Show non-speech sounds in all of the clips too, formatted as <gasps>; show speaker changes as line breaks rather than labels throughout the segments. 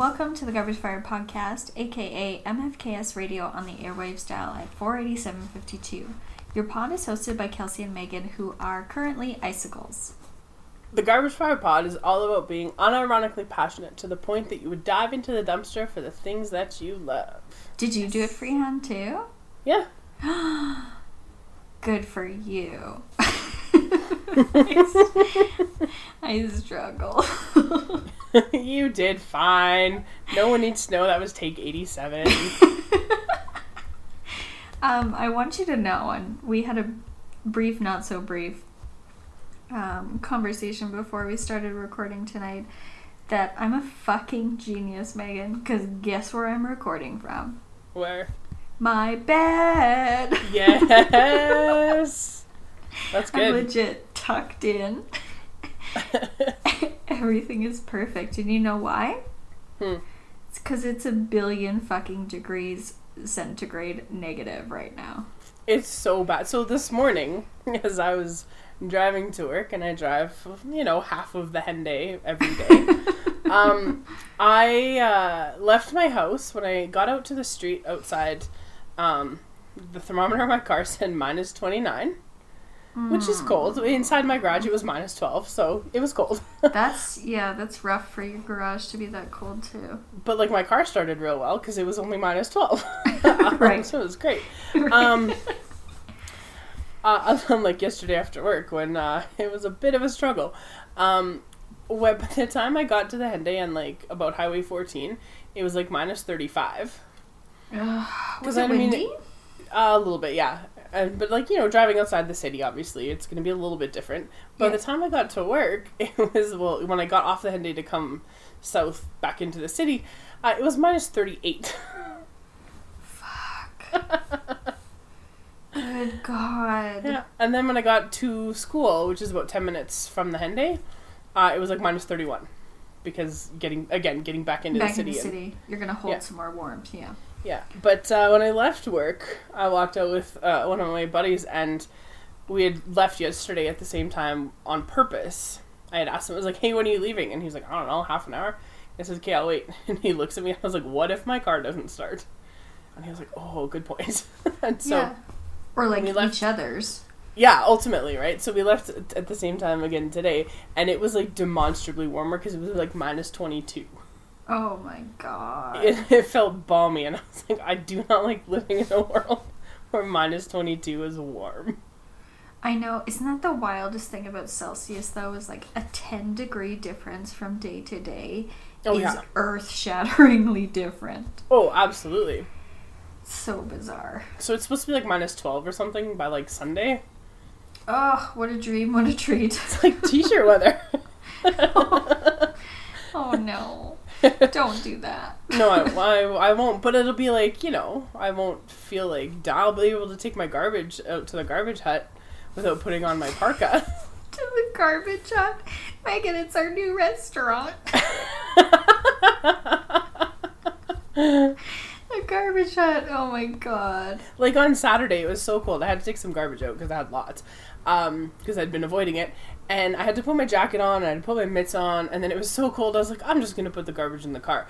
Welcome to the Garbage Fire Podcast, aka MFKS Radio on the airwaves dial at 48752. Your pod is hosted by Kelsey and Megan, who are currently icicles.
The Garbage Fire Pod is all about being unironically passionate to the point that you would dive into the dumpster for the things that you love.
Did you do it freehand too?
Yeah. <gasps>
Good for you. <laughs> <laughs> I struggle. <laughs> <laughs>
you did fine. No one needs to know that was take 87. <laughs>
um, I want you to know, and we had a brief, not so brief, um, conversation before we started recording tonight that I'm a fucking genius, Megan, because guess where I'm recording from?
Where?
My bed!
Yes! <laughs> That's good.
I'm legit tucked in. <laughs> Everything is perfect. And you know why?
Hmm.
It's because it's a billion fucking degrees centigrade negative right now.
It's so bad. So this morning, <laughs> as I was driving to work, and I drive, you know, half of the Henday every day, <laughs> um, I uh, left my house. When I got out to the street outside, um, the thermometer in my car said minus 29, which is cold. Inside my garage, it was minus 12, so it was cold. <laughs>
That's, yeah, that's rough for your garage to be that cold too.
but, like, my car started real well because it was only minus 12. <laughs> <laughs>
Right.
So it was great. Um, uh, unlike yesterday after work when uh, it was a bit of a struggle. Um, when, by the time I got to the Henday and like about Highway 14, it was like minus 35.
Was
I
it
mean-
windy?
Uh, a little bit, yeah. And, but like you know, driving outside the city, obviously, it's going to be a little bit different. By
Yeah.
the time I got to work, <laughs> it was well when I got off the Henday to come south back into the city, uh, it was minus 38. Fuck. <laughs>
Good God.
Yeah. And then when I got to school, which is about 10 minutes from the Henday, uh, it was like minus 31. Because getting, again, getting back into
Back
the
in
city. and-
city. You're going to hold
Yeah.
some more warmth, yeah.
Yeah. But uh, when I left work, I walked out with uh, one of my buddies, and we had left yesterday at the same time on purpose. I had asked him, I was like, hey, when are you leaving? And he's like, I don't know, half an hour. I says, okay, I'll wait. <laughs> And he looks at me, and I was like, what if my car doesn't start? And he was like, oh, good point. <laughs> and so.
yeah. Or like
we left-
each other's.
Yeah, ultimately, right? So we left at at the same time again today, and it was like demonstrably warmer because it was like minus 22.
Oh my God.
It, <laughs> it felt balmy, and I was like, I do not like living in a world <laughs> where minus 22 is warm.
I know. Isn't that the wildest thing about Celsius, though? Is like a 10 degree difference from day to day
Oh,
is
yeah.
earth shatteringly different.
Oh, absolutely.
So bizarre.
So it's supposed to be like minus 12 or something by like Sunday.
Oh, what a dream, what a treat.
It's like t shirt weather. <laughs>
Oh, oh no. <laughs> Don't do that.
no, I, I, I won't, but it'll be like, you know, I won't feel like I'll be able to take my garbage out to the garbage hut without putting on my parka. <laughs>
To the garbage hut. Megan, it's our new restaurant. <laughs> The garbage hut. Oh my god.
like on Saturday, it was so cold. I had to take some garbage out because I had lots, um, because I'd been avoiding it, and I had to put my jacket on, and I had to put my mitts on, and then it was so cold. I was like, I'm just gonna put the garbage in the car,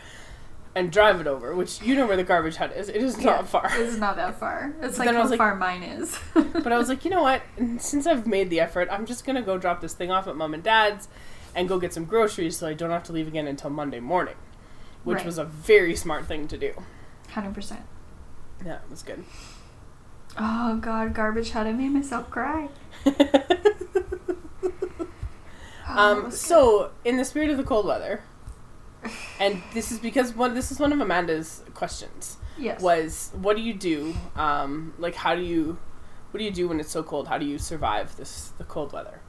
and drive it over. Which you know where the garbage hut is. It is
Yeah,
not far.
It's not that far. <laughs> It's like how
like-
far mine is. <laughs>
But I was like, you know what? Since I've made the effort, I'm just gonna go drop this thing off at mom and dad's, and go get some groceries, so I don't have to leave again until Monday morning, which
Right.
was a very smart thing to do.
100%.
Yeah, it was good.
Oh god, garbage hut. I made myself cry. <laughs>
Um, so, in the spirit of the cold weather, and this is because one, this is one of Amanda's questions
yes.
was, what do you do? Um, like, how do you, what do you do when it's so cold? How do you survive this the cold weather?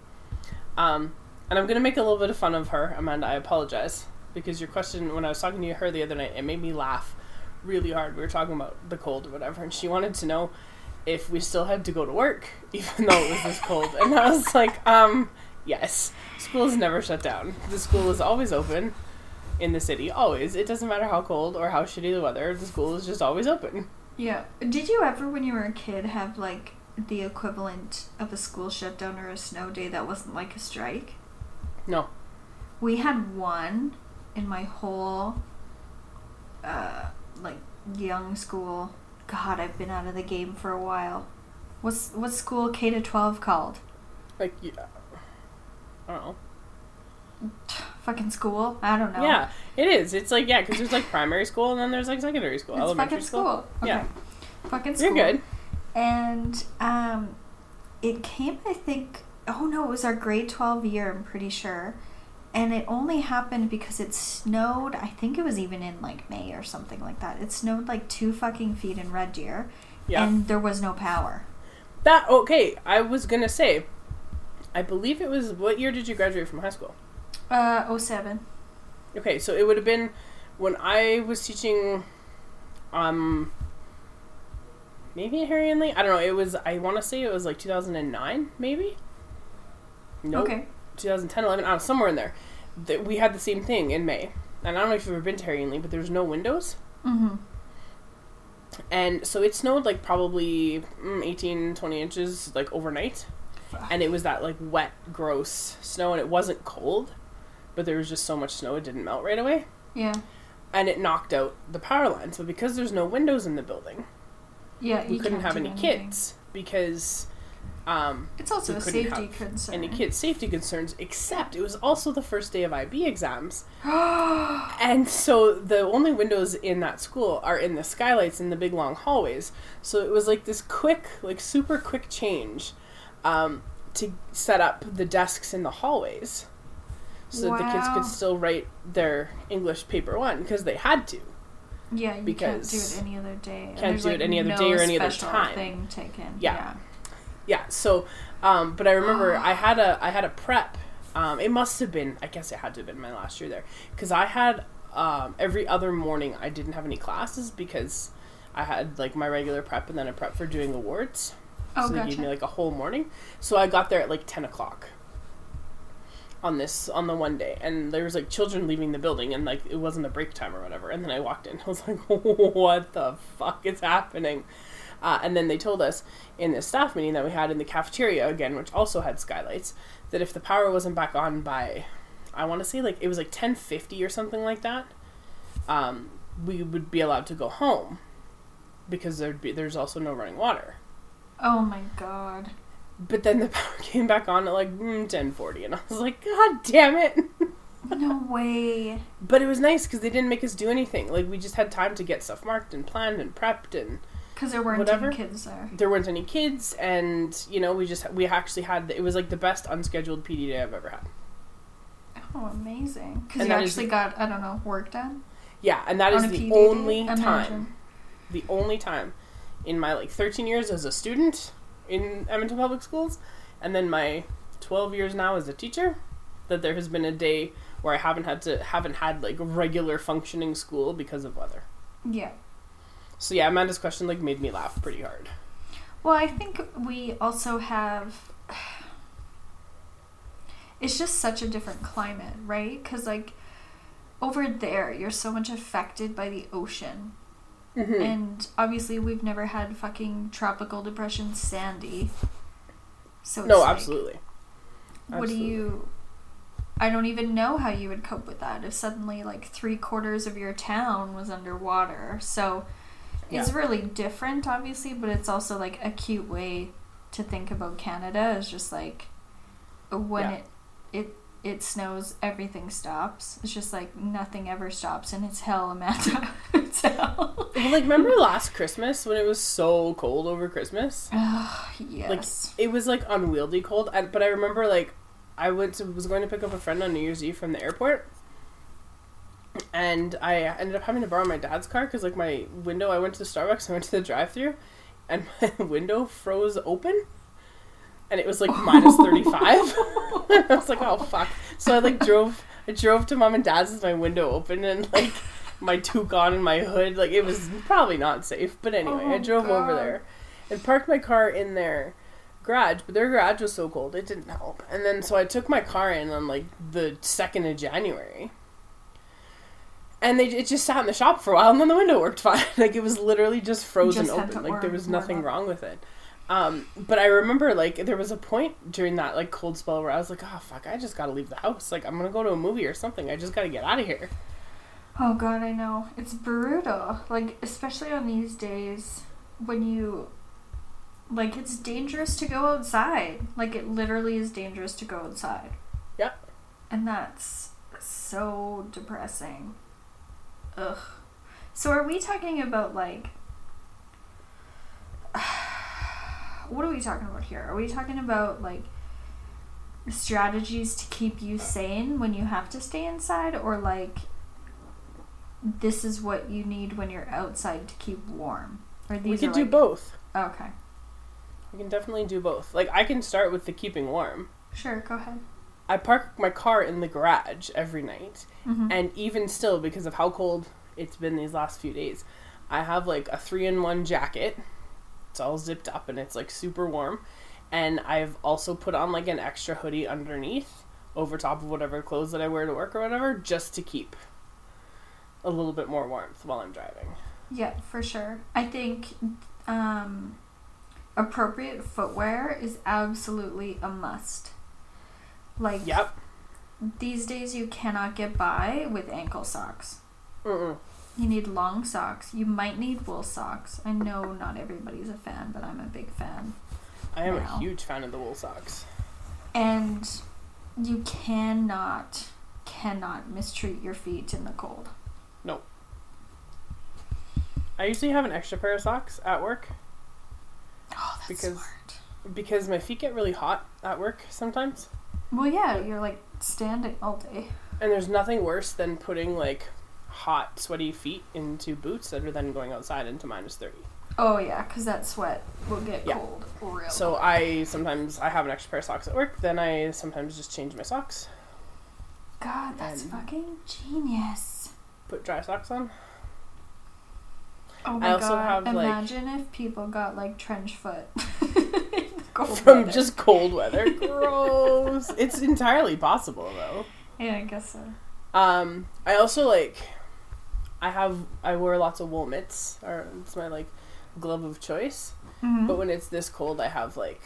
Um, and I'm gonna make a little bit of fun of her, Amanda. I apologize because your question when I was talking to her the other night, it made me laugh really hard. We were talking about the cold or whatever, and she wanted to know if we still had to go to work <laughs> even though it was this cold. And I was like, um, yes. School is never shut down. The school is always open in the city. Always. It doesn't matter how cold or how shitty the weather. The school is just always open.
Yeah. Did you ever, when you were a kid, have like the equivalent of a school shutdown or a snow day that wasn't like a strike?
No.
We had one in my whole uh, like young school. God, I've been out of the game for a while. What's what's school K to twelve called?
Like, yeah. I don't know.
Fucking school? I don't know.
Yeah, it is. It's like yeah, because there's like primary school and then there's like secondary school,
it's
elementary
fucking school. Okay.
Yeah.
Fucking school.
You're good.
And um, it came, I think. Oh no, it was our grade twelve year. I'm pretty sure. And it only happened because it snowed. I think it was even in like May or something like that. It snowed like two fucking feet in Red Deer,
Yeah.
and there was no power.
That okay. I was gonna say, I believe it was. What year did you graduate from high school?
Uh, 07.
Okay, so it would have been when I was teaching, um, maybe at Harry Ainlay. I don't know. It was. I want to say it was like 2009, maybe. Nope.
Okay.
2010, 11, I don't know, somewhere in there. That we had the same thing in May, and I don't know if you've ever been to Harry Ainlay, but there's no windows,
Mm-hmm.
and so it snowed like probably mm, 18, 20 inches like overnight, and it was that like wet, gross snow, and it wasn't cold, but there was just so much snow it didn't melt right away.
Yeah.
and it knocked out the power lines. But because there's no windows in the building,
Yeah.
we
you
couldn't have any
anything.
kids because um,
It's also a safety concern.
any kids safety concerns. Except it was also the first day of IB exams, <gasps> and so the only windows in that school are in the skylights in the big long hallways. So it was like this quick, like super quick change um, to set up the desks in the hallways. So that the kids could still write their English paper one because they had to.
Yeah, you
Because
can't do it any other day.
Can't
there's,
do
like,
it any other
no
day or any other time.
Thing taken.
Yeah. Yeah. So, um, but I remember I had a I had a prep. Um, it must have been. I guess it had to have been my last year there because I had um, every other morning I didn't have any classes because I had like my regular prep and then a prep for doing awards.
Oh,
so they gave me like a whole morning. So I got there at like ten o'clock. On this on the one day, and there was like children leaving the building, and like it wasn't a break time or whatever. And then I walked in, <laughs> I was like, "What the fuck is happening?" Uh, and then they told us in this staff meeting that we had in the cafeteria again, which also had skylights, that if the power wasn't back on by, I want to say like it was like ten fifty or something like that, um, we would be allowed to go home, because there'd be there's also no running water.
Oh my god.
But then the <laughs> power came back on at like mm, ten forty, and I was like, God damn it! <laughs>
No way.
but it was nice because they didn't make us do anything. Like we just had time to get stuff marked and planned and prepped, and
Because there weren't
Whatever.
any kids there.
there weren't any kids, and you know we just we actually had it was like the best unscheduled PD day I've ever had.
Oh, amazing. Because you
that is-
actually got, I don't know, work done?
Yeah, and that is the
PD day?
only
Imagine.
time, the only time in my like thirteen years as a student in Edmonton Public Schools, and then my twelve years now as a teacher, that there has been a day where I haven't had to haven't had like regular functioning school because of weather.
Yeah.
So yeah, Amanda's question like made me laugh pretty hard.
Well, I think we also have. It's just such a different climate, right? Because, like, over there, you're so much affected by the ocean.
Mm-hmm.
And obviously, we've never had fucking tropical depression Sandy. So,
no,
like,
absolutely.
What do you. I don't even know how you would cope with that if suddenly, like, three quarters of your town was underwater. So, it's
Yeah.
really different, obviously, but it's also, like, a cute way to think about Canada is just like when
Yeah.
it it it snows, everything stops. It's just like nothing ever stops, and it's hell, Amanda. <laughs> it's hell.
Well, like remember last Christmas when it was so cold over Christmas?
Yes.
It was like unwieldy cold. And, but I remember like I went to was going to pick up a friend on New Year's Eve from the airport, and I ended up having to borrow my dad's car because like my window. I went to the Starbucks. I went to the drive-through, and <laughs> my window froze open. And it was like minus <laughs> thirty five. <laughs> I was like, oh fuck. So I like drove I drove to mom and dad's with my window open and like my toque on and my hood. Like it was probably not safe. But anyway, I
Oh,
drove over there and parked my car in their garage, but their garage was so cold it didn't help. And then so I took my car in on like the second of January. And they it just sat in the shop for a while and then the window worked <laughs> fine. like it was literally just frozen
Just
open. Like there was nothing wrong with it. Um, but I remember like there was a point during that like cold spell where I was like, oh fuck, I just gotta leave the house. Like I'm gonna go to a movie or something. I just gotta get out of here.
Oh god, I know. It's brutal. Like especially on these days when you like it's dangerous to go outside. Like it literally is dangerous to go outside.
Yep.
And that's so depressing. Ugh. So are we talking about like <sighs> what are we talking about here? Are we talking about like strategies to keep you sane when you have to stay inside or like this is what you need when you're outside to keep warm? Or
We could do
like-
both.
Okay.
We can definitely do both. Like I can start with the keeping warm.
Sure, go ahead.
I park my car in the garage every night,
Mhm.
and even still, because of how cold it's been these last few days, I have like a three in one jacket. It's all zipped up and it's like super warm. And I've also put on like an extra hoodie underneath over top of whatever clothes that I wear to work or whatever, just to keep a little bit more warmth while I'm driving.
Yeah, for sure. I think um, appropriate footwear is absolutely a must. Like
Yep.
these days, you cannot get by with ankle socks.
Mm-mm.
You need long socks. You might need wool socks. I know not everybody's a fan, but I'm a big fan.
I am
Wow.
a huge fan of the wool socks.
And you cannot, cannot mistreat your feet in the cold. Nope.
I usually have an extra pair of socks at work
Oh, that's
Because-
smart.
because my feet get really hot at work sometimes.
Well, yeah, you're like standing all day.
And there's nothing worse than putting like hot, sweaty feet into boots that are then going outside into minus 30.
Oh yeah, because that sweat will get
Yeah.
cold real.
So
quick.
I sometimes I have an extra pair of socks at work, then I sometimes just change my socks,
God, that's fucking genius.
put dry socks on.
Oh my
also
god!
have, like-
Imagine if people got like trench foot <laughs> Cold
From
weather.
just cold weather. Gross. it's entirely possible though.
yeah, I guess so.
Um, I also like. I have I wear lots of wool mitts, or it's my like glove of choice.
Mhm.
But when it's this cold, I have like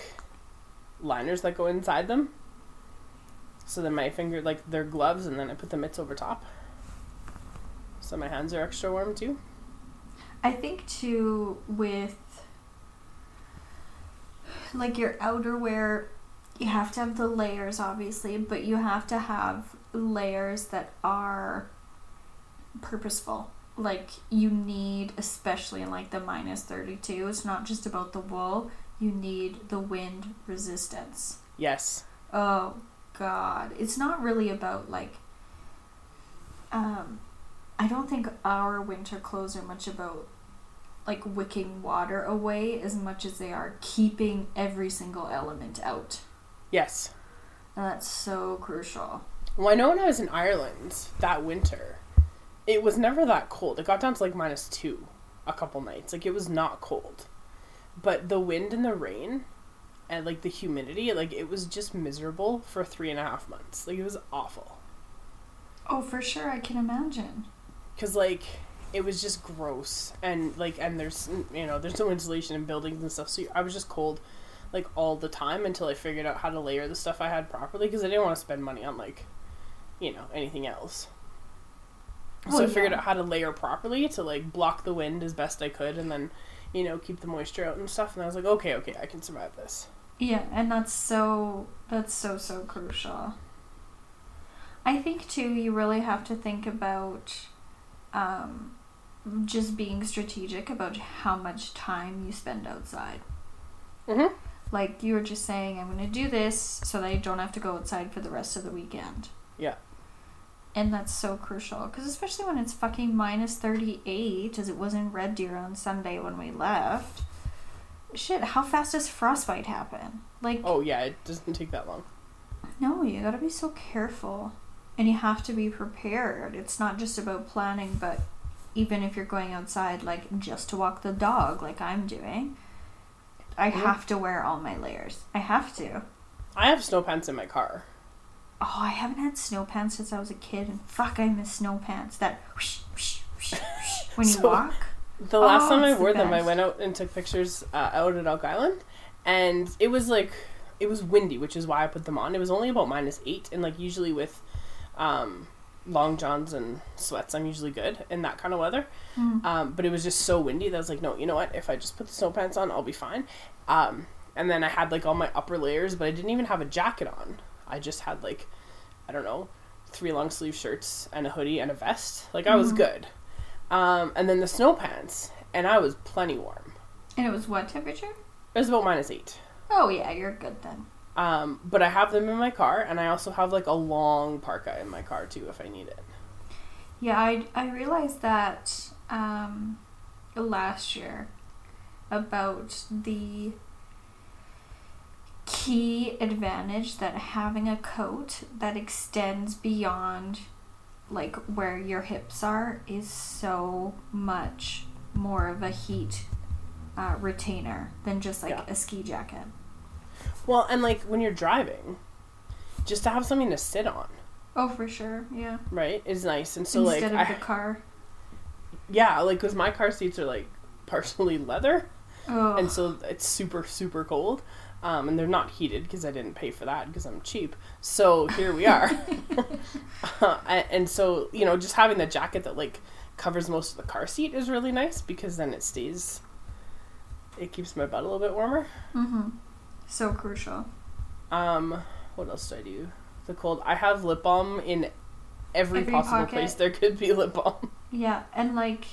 liners that go inside them. So then my finger like they're gloves, and then I put the mitts over top. So my hands are extra warm too.
I think too with like your outerwear, you have to have the layers obviously, but you have to have layers that are purposeful. Like you need, especially in like the minus thirty two, it's not just about the wool. You need the wind resistance.
Yes.
Oh god. It's not really about like um I don't think our winter clothes are much about like wicking water away as much as they are keeping every single element out.
Yes.
And that's so crucial.
Well, I know when I was in Ireland that winter, it was never that cold. It got down to like minus two a couple nights. Like it was not cold. But the wind and the rain and like the humidity, like it was just miserable for three and a half months. Like it was awful.
Oh, for sure, I can imagine.
Cause like it was just gross and like and there's you know there's no insulation in buildings and stuff. So I was just cold like all the time until I figured out how to layer the stuff I had properly because I didn't want to spend money on like you know anything else. So I figured
yeah.
out how to layer properly to like block the wind as best I could and then you know keep the moisture out and stuff. And I was like, okay, okay, I can survive this.
Yeah, and that's so that's so so crucial. I think too you really have to think about um just being strategic about how much time you spend outside.
Mm-hmm.
Like you were just saying I'm going to do this so that I don't have to go outside for the rest of the weekend.
Yeah.
And that's so crucial because especially when it's fucking minus 38 as it was in Red Deer on Sunday when we left. Shit, how fast does frostbite happen? Like
Oh yeah, it doesn't take that long.
no, you gotta be so careful. And you have to be prepared. It's not just about planning, but even if you're going outside, like just to walk the dog, like I'm doing, I have to wear all my layers. I have to.
I have snow pants in my car.
Oh, I haven't had snow pants since I was a kid, and fuck, I miss snow pants. That whoosh, whoosh, whoosh, <laughs> when you
So-
walk.
The last
Oh,
time I
it's the
wore them, I went out and took pictures uh, out at Elk Island, and it was like it was windy, which is why I put them on. It was only about minus eight, and like usually with um, long johns and sweats, I'm usually good in that kind of weather.
Mm.
Um, but it was just so windy that I was like, no, you know what? If I just put the snow pants on, I'll be fine. Um, and then I had like all my upper layers, but I didn't even have a jacket on. I just had like, I don't know, three long sleeve shirts and a hoodie and a vest. Like I was
Mhm.
good. Um, and then the snow pants, and I was plenty warm.
And it was what temperature?
It was about minus eight.
Oh yeah, you're good then.
Um, but I have them in my car, and I also have like a long parka in my car too if I need it.
Yeah, I I realized that um, last year about the key advantage that having a coat that extends beyond like where your hips are is so much more of a heat uh, retainer than just like
Yeah.
a ski jacket.
Well, and like when you're driving, just to have something to sit on,
Oh, for sure. Yeah.
right, is nice. And so
Instead
like, instead
of
I,
the car.
yeah, like because my car seats are like partially leather,
Oh.
and so it's super super cold. Um, and they're not heated because I didn't pay for that because I'm cheap. So here we are. <laughs> uh, and, so you know, just having the jacket that like covers most of the car seat is really nice because then it stays. It keeps my butt a little bit warmer.
mm-hmm. So crucial.
Um, what else do I do? The cold. I have lip balm in every,
Every
possible
pocket.
place there could be lip balm. <laughs>
Yeah, and like,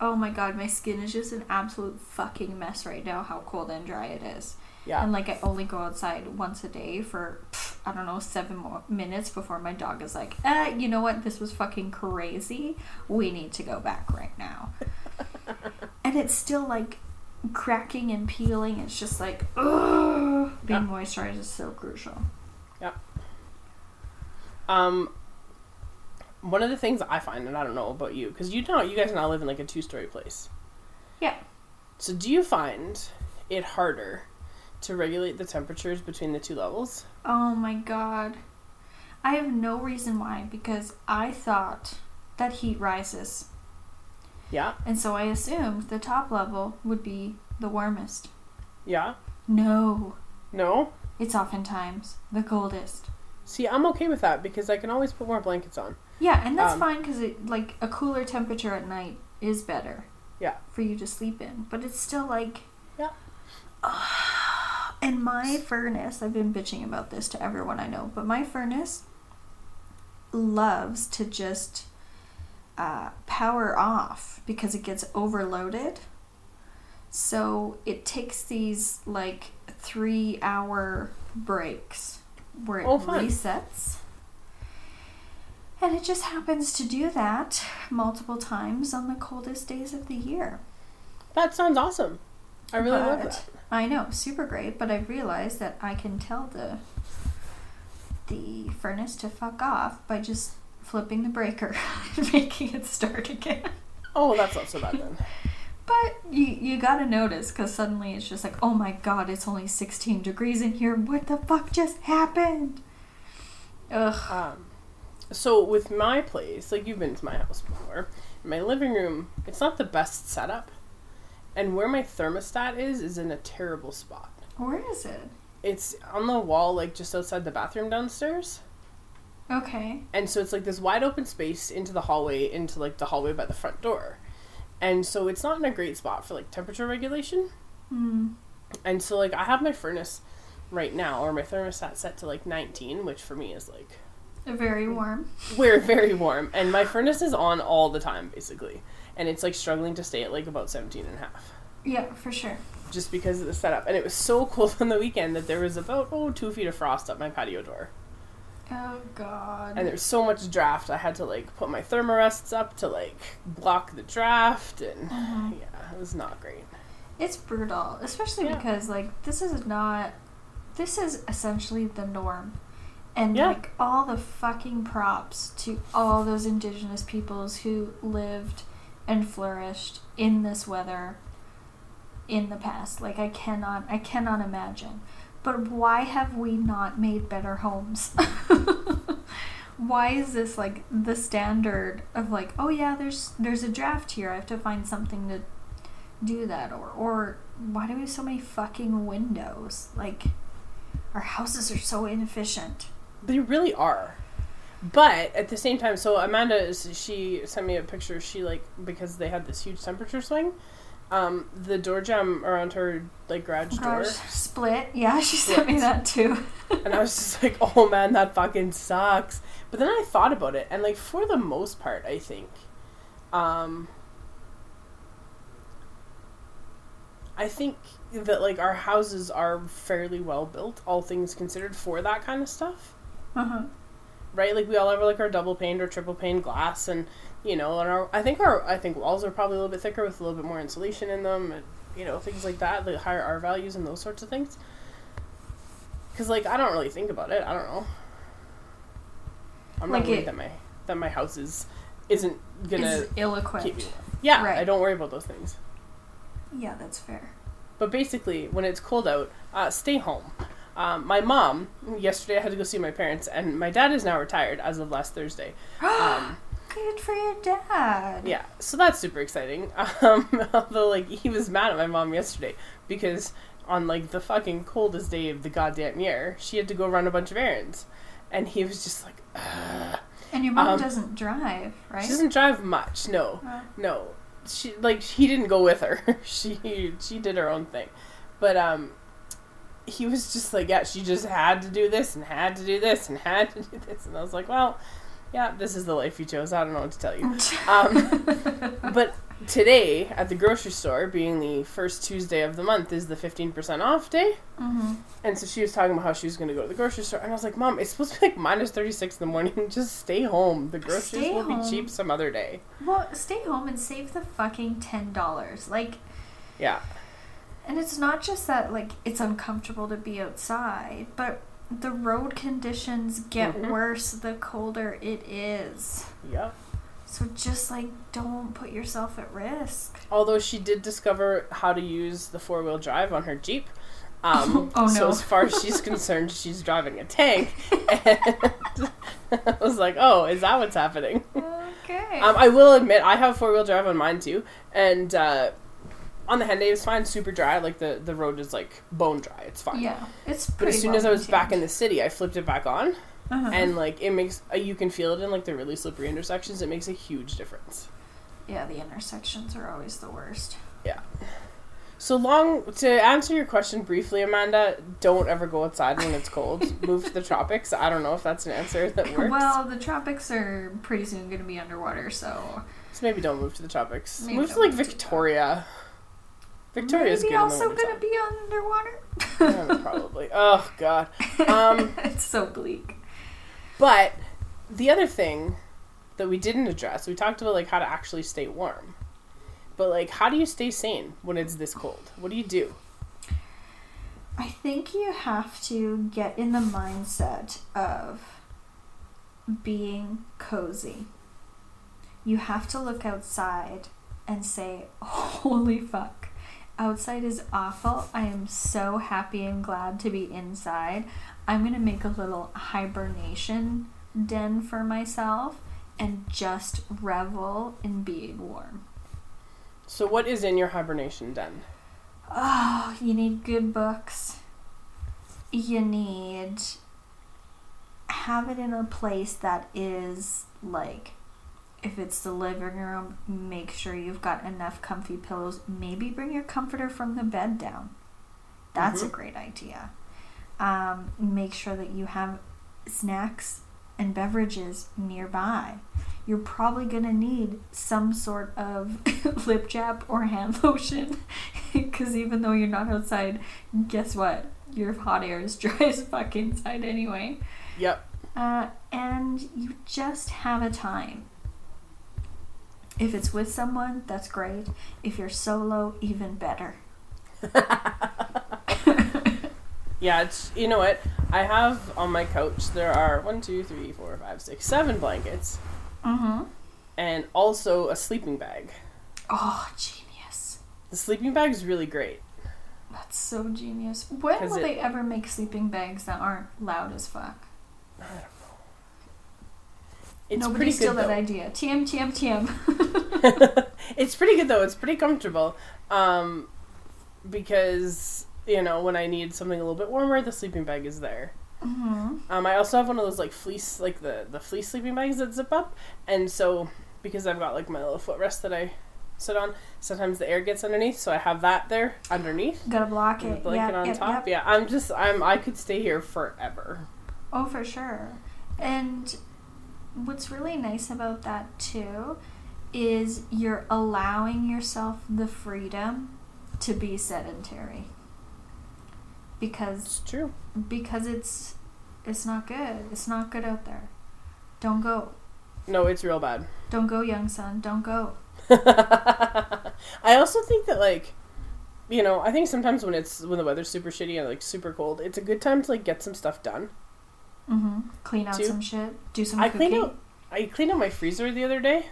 oh my god, my skin is just an absolute fucking mess right now. How cold and dry it is.
Yeah.
And like, I only go outside once a day for pff, I don't know seven more minutes before my dog is like, eh, you know what? This was fucking crazy. We need to go back right now. <laughs> and it's still like cracking and peeling. It's just like, ugh. Being
Yeah.
moisturized is so crucial. Yeah.
Um, one of the things I find, and I don't know about you, because you know you guys now live in like a two-story place.
Yeah.
So do you find it harder to regulate the temperatures between the two levels?
Oh my god. I have no reason why because I thought that heat rises.
Yeah.
And so I assumed the top level would be the warmest.
Yeah.
No,
No.
it's oftentimes the coldest.
See, I'm okay with that because I can always put more blankets on.
Yeah, and that's
Um,
fine because it like a cooler temperature at night is better.
Yeah.
For you to sleep in, but it's still like.
Yeah.
And my furnace, I've been bitching about this to everyone I know, but my furnace loves to just uh, power off because it gets overloaded. So it takes these like three hour breaks where it
Oh,
resets. And it just happens to do that multiple times on the coldest days of the year.
That sounds awesome. I really love
But-
that.
I know, super great, but I realized that I can tell the the furnace to fuck off by just flipping the breaker <laughs> and making it start again.
Oh, that's not so bad then. <laughs>
But you you gotta notice because suddenly it's just like, oh my god, it's only 16 degrees in here. What the fuck just happened? Ugh.
Um, so with my place, like you've been to my house before, my living room, it's not the best setup, and where my thermostat is is in a terrible spot.
Where is it?
It's on the wall, like just outside the bathroom downstairs,
Okay.
and so it's like this wide open space into the hallway, into like the hallway by the front door, and so it's not in a great spot for like temperature regulation.
Hmm.
And so like I have my furnace right now, or my thermostat set to like 19, which for me is like
Very warm.
we're very warm and my furnace is on all the time basically and it's like struggling to stay at like about 17 and a half
Yeah, for sure.
just because of the setup and it was so cold <laughs> on the weekend that there was about oh two feet of frost up my patio door
Oh god.
and there's so much draft i had to like put my thermarests up to like block the draft and
Mhm.
yeah it was not great
It's brutal, especially
Yeah.
because like this is not this is essentially the norm. And
Yeah.
like all the fucking props to all those indigenous peoples who lived and flourished in this weather in the past. Like I cannot I cannot imagine. But why have we not made better homes? <laughs> why is this like the standard of like, oh yeah, there's there's a draft here. I have to find something to do that or or why do we have so many fucking windows like our houses are so inefficient
they really are But at the same time, so Amanda is she sent me a picture. She like because they had this huge temperature swing. Um, the door jamb around her like garage, door,
split. Yeah, she sent me that too.
and I was just like, <laughs> "Oh man, that fucking sucks." But then I thought about it, and like for the most part, I think, um, I think that like our houses are fairly well built, all things considered, for that kind of stuff.
uh-huh.
Right? Like we all have like our double paned or triple paned glass, and you know, and our I think our I think walls are probably a little bit thicker with a little bit more insulation in them, and you know things like that, the higher R values and those sorts of things. Because like I don't really think about it. I don't know. I'm
Like
not worried
it-
that my that my house is isn't gonna
Is
me. warm. Yeah, I don't worry about those things.
Yeah, that's fair.
But basically, when it's cold out, uh, stay home. Um, my mom yesterday I had to go see my parents, and my dad is now retired as of last Thursday. <gasps> Um,
Good for your dad.
Yeah, so that's super exciting. <laughs> Um, although, like, he was mad at my mom yesterday because on like the fucking coldest day of the goddamn year, she had to go run a bunch of errands, and he was just like, Ugh.
And your mom
Um,
doesn't drive, right?
she doesn't drive much. No,
Uh,
no, she like he didn't go with her. <laughs> she she did her own thing, but um, he was just like, yeah, she just had to do this and had to do this and had to do this, and I was like, well, yeah, this is the life you chose. I don't know what to tell you. Um, <laughs> but today at the grocery store, being the first Tuesday of the month, is the fifteen percent off day.
hmm
And so she was talking about how she was going to go to the grocery store, and I was like, "Mom, it's supposed to be like minus thirty six in the morning. <laughs> Just stay home. The groceries
Stay
will
home.
be cheap some other day."
Well, stay home and save the fucking ten dollars. Like,
Yeah,
and it's not just that like it's uncomfortable to be outside, but the road conditions get
Mhm.
worse the colder it is.
yeah.
So just like don't put yourself at risk.
Although she did discover how to use the four wheel drive on her Jeep. Um, <laughs>
Oh,
So
no.
as far as she's <laughs> concerned, she's driving a tank, <laughs> and I was like, "Oh, is that what's happening?"
Okay.
Um, I will admit I have four wheel drive on mine too, and uh, on the Henday it's fine, super dry. Like the the road is like bone dry. It's fine.
yeah, it's.
But as soon as I was back in the city, I flipped it back on,
Uh-huh.
and like it makes uh, you can feel it in like the really slippery intersections. It makes a huge difference.
yeah, the intersections are always the worst. Yeah.
So long to answer your question briefly, Amanda. Don't ever go outside when it's cold. <laughs> Move to the tropics. I don't know if that's an answer that works.
Well, the tropics are pretty soon going to be underwater, so
so maybe don't move to the tropics.
Maybe
move to like
move to
Victoria. Victoria's
maybe also going to be underwater.
Yeah, <laughs> probably. Oh god. Um, <laughs>
it's so bleak.
But the other thing that we didn't address, we talked about like how to actually stay warm. But like how do you stay sane when it's this cold? What do you do?
I think you have to get in the mindset of being cozy. You have to look outside and say, Holy fuck, outside is awful. I am so happy and glad to be inside. I'm going to make a little hibernation den for myself and just revel in being warm.
So what is in your hibernation den?
Oh, you need good books. You need have it in a place that is like if it's the living room, make sure you've got enough comfy pillows. Maybe bring your comforter from the bed down. That's a
Mhm.
great idea. Um, make sure that you have snacks and beverages nearby. You're probably going to need some sort of <laughs> lip chap or hand lotion <laughs> because even though you're not outside, guess what? Your hot air is <laughs> dry as fuck inside anyway.
Yep.
Uh, and you just have a time. If it's with someone, that's great. If you're solo, even better. <laughs>
Yeah, it's you know what? I have on my couch there are one, two, three, four, five, six, seven blankets.
Mm-hmm.
And also a sleeping bag.
Oh, genius.
The sleeping bag is really great.
That's so genius. When will
it-
they ever make sleeping bags that aren't loud as fuck?
I don't know. It's
Nobody
pretty
steal
good
that idea. TM, TM, TM. <laughs>
it's pretty good though. It's pretty comfortable. Um, because you know when I need something a little bit warmer, the sleeping bag is there.
Mm-hmm.
Um, I also have one of those like fleece, like the the fleece sleeping bags that zip up, and so because I've got like my little footrest that I sit on, sometimes the air gets underneath, so I have that there underneath.
Gotta block it.
blanket
yeah,
on
yep,
top.
yep.
Yeah, I'm just I'm I could stay here forever.
Oh, for sure. And what's really nice about that too is you're allowing yourself the freedom to be sedentary. Because
It's true.
because it's it's not good. It's not good out there. Don't go.
No, it's real bad.
Don't go, young son. Don't go. <laughs>
I also think that like you know, I think sometimes when it's when the weather's super shitty and like super cold, it's a good time to like get some stuff done.
Mm-hmm. Clean out some shit. Do some
I
cooking.
cleaned out I cleaned out my freezer the other day.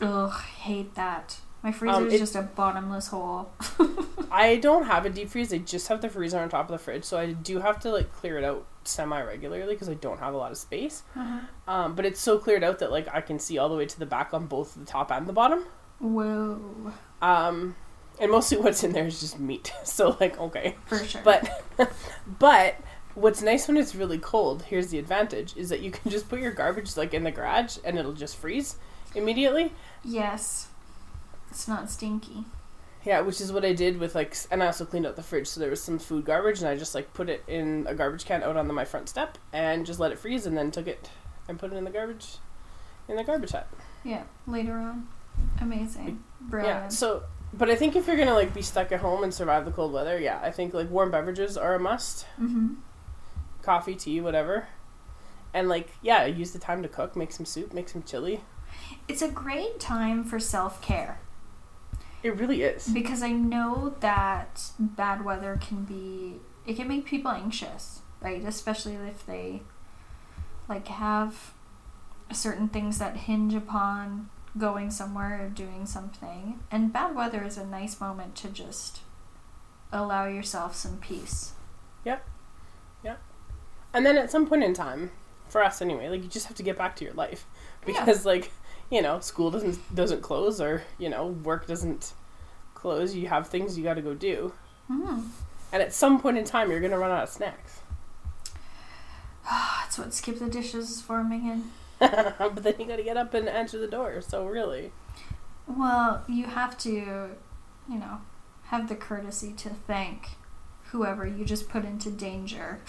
Ugh, hate that. My freezer
Um,
is
it-
just a bottomless hole. <laughs>
I don't have a deep freeze. I just have the freezer on top of the fridge, so I do have to like clear it out semi regularly because I don't have a lot of space.
uh-huh.
Um, but it's so cleared out that like I can see all the way to the back on both the top and the bottom.
Whoa.
Um, and mostly <laughs> what's in there is just meat. <laughs> So like okay,
For sure.
but but what's nice when it's really cold here's the advantage is that you can just put your garbage like in the garage and it'll just freeze immediately
yes. It's not stinky.
yeah which is what i did with like and i also cleaned out the fridge so there was some food garbage and i just like put it in a garbage can out on the, my front step and just let it freeze and then took it and put it in the garbage in the garbage hut
Yeah, later on. Amazing. Brilliant.
yeah so but i think if you're gonna like be stuck at home and survive the cold weather yeah i think like warm beverages are a must
mm-hmm.
Coffee tea whatever and like yeah use the time to cook make some soup make some chili
It's a great time for self care
It really is.
because I know that bad weather can be it can make people anxious, right? Especially if they like have certain things that hinge upon going somewhere or doing something. And bad weather is a nice moment to just allow yourself some peace.
And then at some point in time, for us anyway, like you just have to get back to your life because like you know school doesn't doesn't close or you know work doesn't close. You have things you got to go do,
Mm.
and at some point in time, you're gonna run out of snacks. <sighs>
That's what skip the dishes is for, Megan. <laughs>
but then you got to get up and answer the door. So really,
Well, you have to, you know, have the courtesy to thank whoever you just put into danger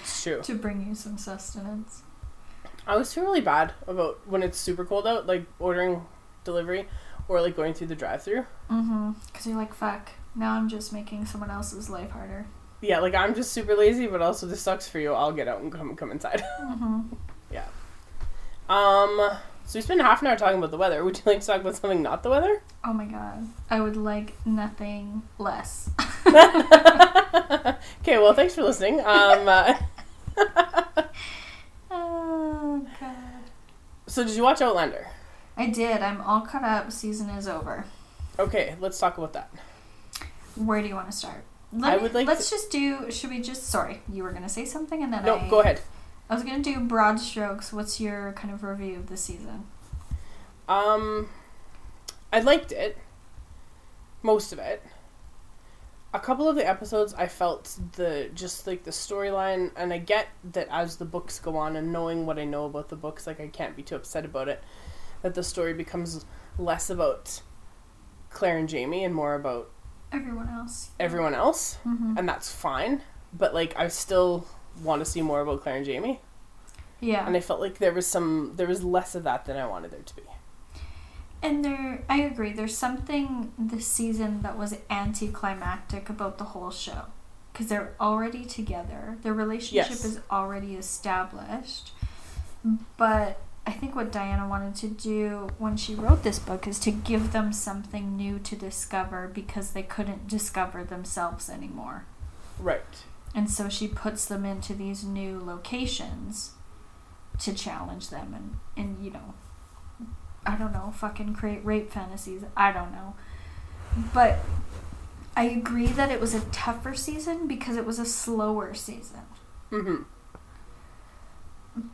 it's true. <laughs>
to bring you some sustenance.
I always feel really bad about when it's super cold out, like ordering delivery or like going through the drive-through.
Mm-hmm. Because you're like, fuck, now I'm just making someone else's life harder.
Yeah, like I'm just super lazy, but also this sucks for you. I'll get out and come come inside.
Mm-hmm. <laughs> Yeah.
Um, so we spent half an hour talking about the weather. Would you like to talk about something not the weather?
Oh my god. I would like nothing less. <laughs>
okay, well, thanks for listening. Um, uh, <laughs>
oh god.
so did you watch Outlander?
I did. I'm all caught up. Season is over.
Okay, let's talk about that.
Where do you want to start? Let
I
me-
would like
Let's just do. Should we just? Sorry, you were gonna say something, and then
No,
I.
go ahead.
I was gonna do broad strokes. What's your kind of review of the season?
Um, I liked it. Most of it. A couple of the episodes, I felt the just like the storyline, and I get that as the books go on, and knowing what I know about the books, like I can't be too upset about it. That the story becomes less about Claire and Jamie and more about
Everyone else.
everyone else,
hmm
and that's fine. But like, I still want to see more about Claire and Jamie,
Yeah.
and I felt like there was some, there was less of that than I wanted there to be.
And there, I agree. There's something this season that was anticlimactic about the whole show, because they're already together. Their relationship
Yes.
is already established. But I think what Diana wanted to do when she wrote this book is to give them something new to discover because they couldn't discover themselves anymore.
Right.
And so she puts them into these new locations to challenge them and, and you know, I don't know, fucking create rape fantasies. I don't know. But I agree that it was a tougher season because it was a slower season.
Mm-hmm.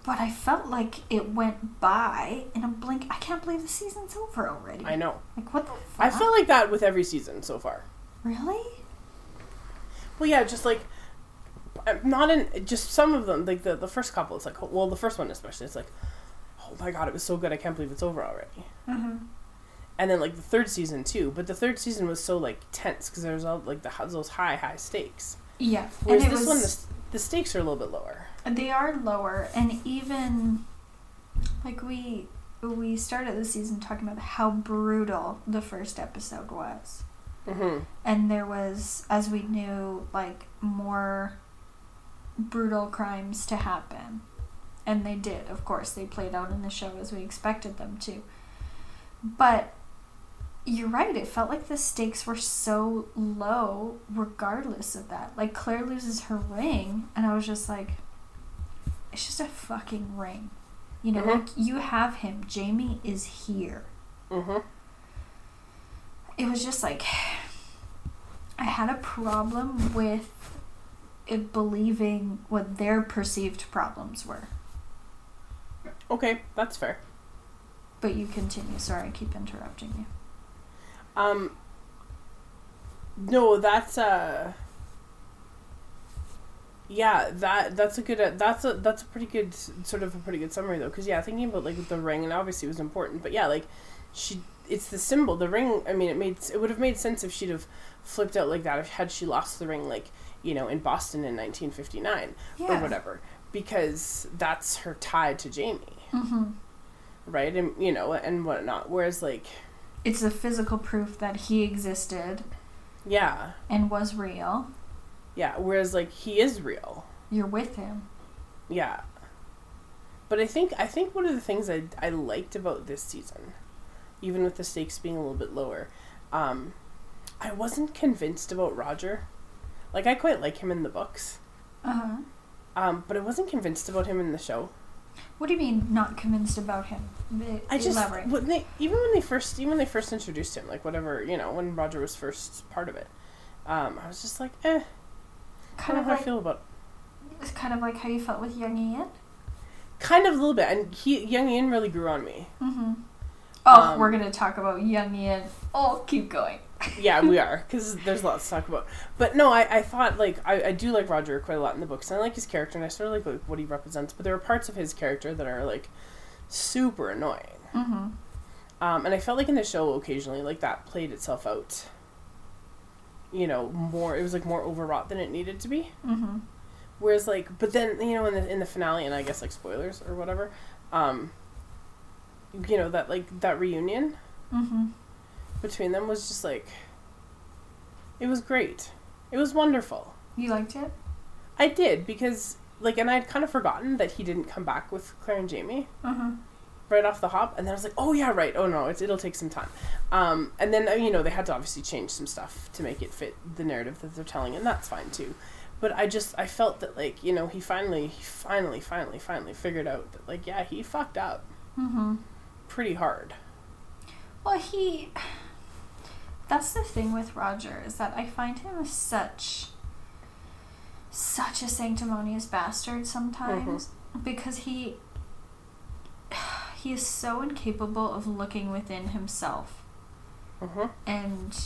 But I felt like it went by in a blink. I can't believe the season's over already.
I know.
Like, what the fuck?
I feel like that with every season so far.
Really?
Well, yeah, just like not in just some of them like the the first couple it's like well the first one especially it's like oh my god it was so good i can't believe it's over already
Uh-huh.
and then like the third season too but the third season was so like tense because there was all like the those high high stakes
Yeah.
whereas this
was,
one the, the stakes are a little bit lower
They are lower, and even like we we started the season talking about how brutal the first episode was,
mm-hmm.
and there was, as we knew, like more brutal crimes to happen, and they did. Of course, they played out in the show as we expected them to. But you're right. It felt like the stakes were so low, regardless of that. Like Claire loses her ring, and I was just like, it's just a fucking ring. You know,
Mhm.
like you have him. Jamie is here.
Mm-hmm.
It was just like <sighs> I had a problem with it believing what their perceived problems were.
okay that's fair
But you continue. Sorry, I keep interrupting you.
Um. No, that's uh. Yeah, that that's a good uh, that's a that's a pretty good sort of a pretty good summary though, because yeah, thinking about like the ring and obviously it was important, but yeah, like she it's the symbol, the ring. I mean, it made it would have made sense if she'd have flipped out like that if had she lost the ring like you know in Boston in 1959
Yeah.
or whatever, because that's her tie to Jamie,
Mm-hmm.
right? And you know and whatnot. Whereas like
It's the physical proof that he existed
yeah,
and was real.
yeah. Whereas like he is real.
You're with him.
Yeah. But I think I think one of the things I I liked about this season, even with the stakes being a little bit lower, um, I wasn't convinced about Roger. Like I quite like him in the books,
Uh huh.
um, but I wasn't convinced about him in the show.
What do you mean not convinced about him?
I just
Elaborate.
when they even when they first even when they first introduced him, like whatever you know when Roger was first part of it, um, I was just like, eh,
kind of
how
like
I feel about.
it's kind of like how you felt with Young Ian.
Kind of a little bit, and he Young Ian really grew on me.
Mm-hmm. Oh,
Um,
we're gonna talk about Young Ian. Oh, keep going.
Yeah, we <laughs> are because there's lots to talk about. But no, I, I thought like I, I do like Roger quite a lot in the books. And I like his character, and I sort of like, like what he represents. But there are parts of his character that are like super annoying.
Mm-hmm.
Um, and I felt like in the show occasionally like that played itself out. You know, more it was like more overwrought than it needed to be.
Mm-hmm.
Whereas like, but then you know in the in the finale, and I guess like spoilers or whatever, um, you know that like that reunion
Mm-hmm.
Between them was just like, it was great. It was wonderful.
You liked it?
I did because like, and I'd kind of forgotten that he didn't come back with Claire and Jamie
Mm-hmm.
right off the hop, and then I was like, oh yeah, right. Oh no, it's, it'll take some time. Um, and then you know they had to obviously change some stuff to make it fit the narrative that they're telling, and that's fine too. But I just I felt that like you know he finally he finally finally finally figured out that like yeah he fucked up
Mm-hmm.
pretty hard.
Well, he. That's the thing with Roger is that I find him such, such a sanctimonious bastard sometimes because he. <sighs> He is so incapable of looking within himself,
Mm-hmm.
and,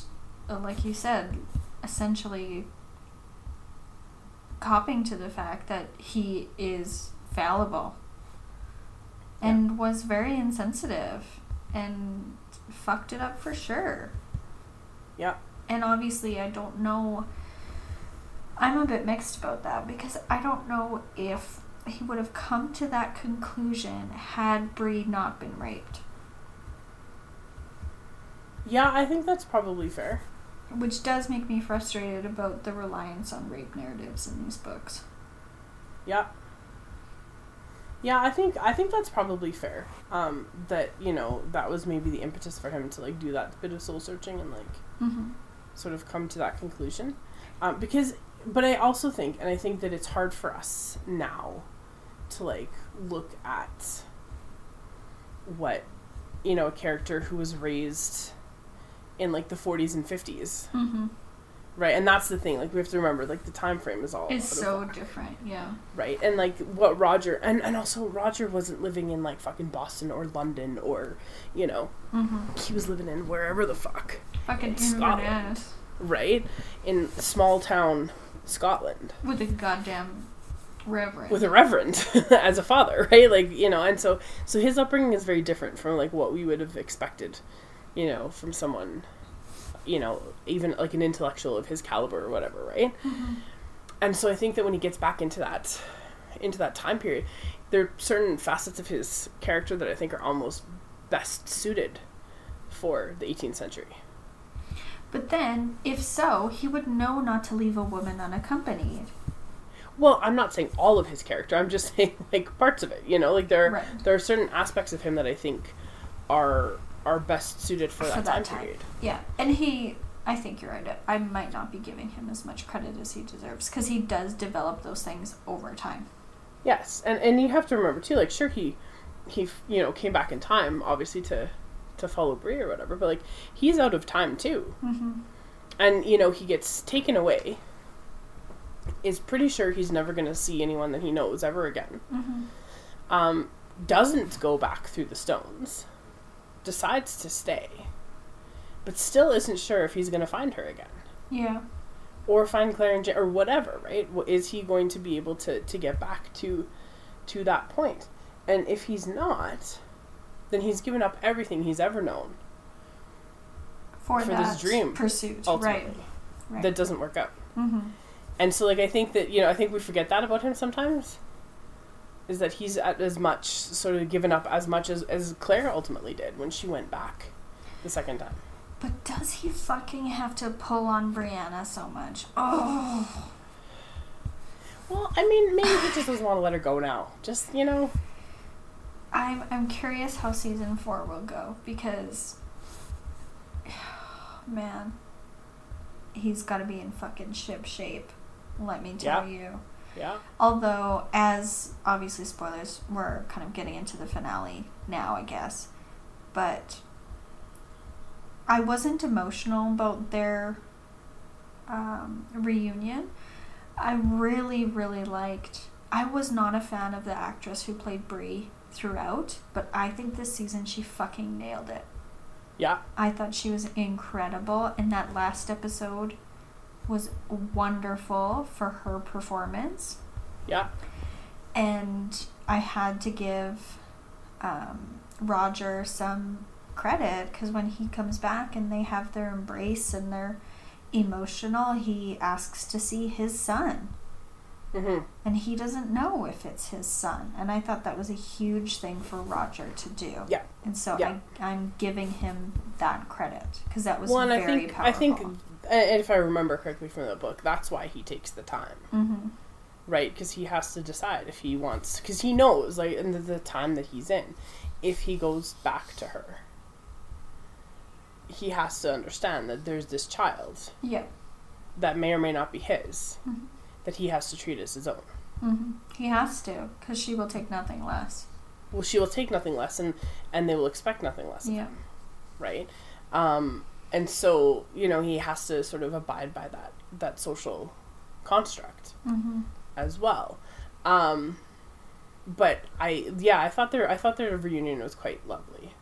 uh, like you said, essentially copping to the fact that he is fallible, and was very insensitive, and fucked it up for sure.
Yeah.
And obviously, I don't know. I'm a bit mixed about that because I don't know if he would have come to that conclusion had Bree not been raped.
Yeah, I think that's probably fair.
Which does make me frustrated about the reliance on rape narratives in these books.
Yeah. Yeah, I think I think that's probably fair. Um, that you know that was maybe the impetus for him to like do that bit of soul searching and like
Mm-hmm.
sort of come to that conclusion. Um, because, but I also think, and I think that it's hard for us now to like look at what you know a character who was raised in like the 40s and 50s,
Mm-hmm.
Right? And that's the thing. Like we have to remember, like the time frame is all
It's so
whack.
different, yeah.
right and like what roger and, and also roger wasn't living in like fucking boston or london or you know
Mm-hmm.
he was living in wherever the fuck
Fucking
In Scotland. Right in small town Scotland
With a goddamn reverend.
with a reverend <laughs> as a father, right? Like, you know, and so so his upbringing is very different from like what we would have expected, you know, from someone, you know, even like an intellectual of his caliber or whatever, right?
Mhm.
And so I think that when he gets back into that into that time period, there are certain facets of his character that I think are almost best suited for the 18th century.
But then, if so, he would know not to leave a woman unaccompanied.
Well, I'm not saying all of his character. I'm just <laughs> saying like parts of it. You know, like there
Right.
there are certain aspects of him that I think are are best suited for,
For
that,
that
time,
time.
period.
Yeah, and he, I think you're right. I might not be giving him as much credit as he deserves because he does develop those things over time.
Yes, and and you have to remember too. Like, sure, he he you know came back in time, obviously to to follow Bree or whatever. But like, he's out of time too,
Mm-hmm.
and you know he gets taken away. Is pretty sure he's never going to see anyone that he knows ever again.
Mm-hmm.
um, doesn't go back through the stones, decides to stay, but still isn't sure if he's going to find her again
Yeah.
or find Claire and Jan or whatever. Right? Is he going to be able to to get back to to that point? And if he's not, then he's given up everything he's ever known
For,
For this dream,
pursuit,
ultimately.
right? Right.
that doesn't work out.
mm-hmm.
And so, like, I think that you know, I think we forget that about him sometimes. Is that he's at as much sort of given up as much as as Claire ultimately did when she went back the second time.
But does he fucking have to pull on Brianna so much? Oh.
Well, I mean, maybe he just doesn't want to let her go now. Just you know,
I'm I'm curious how season four will go because, <sighs> man, he's got to be in fucking ship shape. Let me tell you.
Yeah,
Although, as obviously spoilers, we're kind of getting into the finale now, I guess. But I wasn't emotional about their um, reunion. I really, really liked. I was not a fan of the actress who played Bree throughout, but I think this season she fucking nailed it.
yeah,
I thought she was incredible, and that last episode was wonderful for her performance.
yeah,
And I had to give um, Roger some credit because when he comes back and they have their embrace and they're emotional, he asks to see his son.
hmm
And he doesn't know if it's his son. And I thought that was a huge thing for Roger to do.
Yeah.
And so
Yeah.
I, I'm giving him that credit because that was
Well,
very
I think
powerful.
I think, and if I remember correctly from the book, that's why he takes the time,
hmm
right? Because he has to decide if he wants, because he knows, like, in the, the time that he's in, if he goes back to her, he has to understand that there's this child
Yeah.
that may or may not be his,
Mhm.
that he has to treat as his own.
hmm He has to because she will take nothing less.
Well, she will take nothing less, and and they will expect nothing less of
Yeah.
him, right? Um, and so you know he has to sort of abide by that that social construct
hmm
as well. Um, but I yeah I thought their I thought their reunion was quite lovely.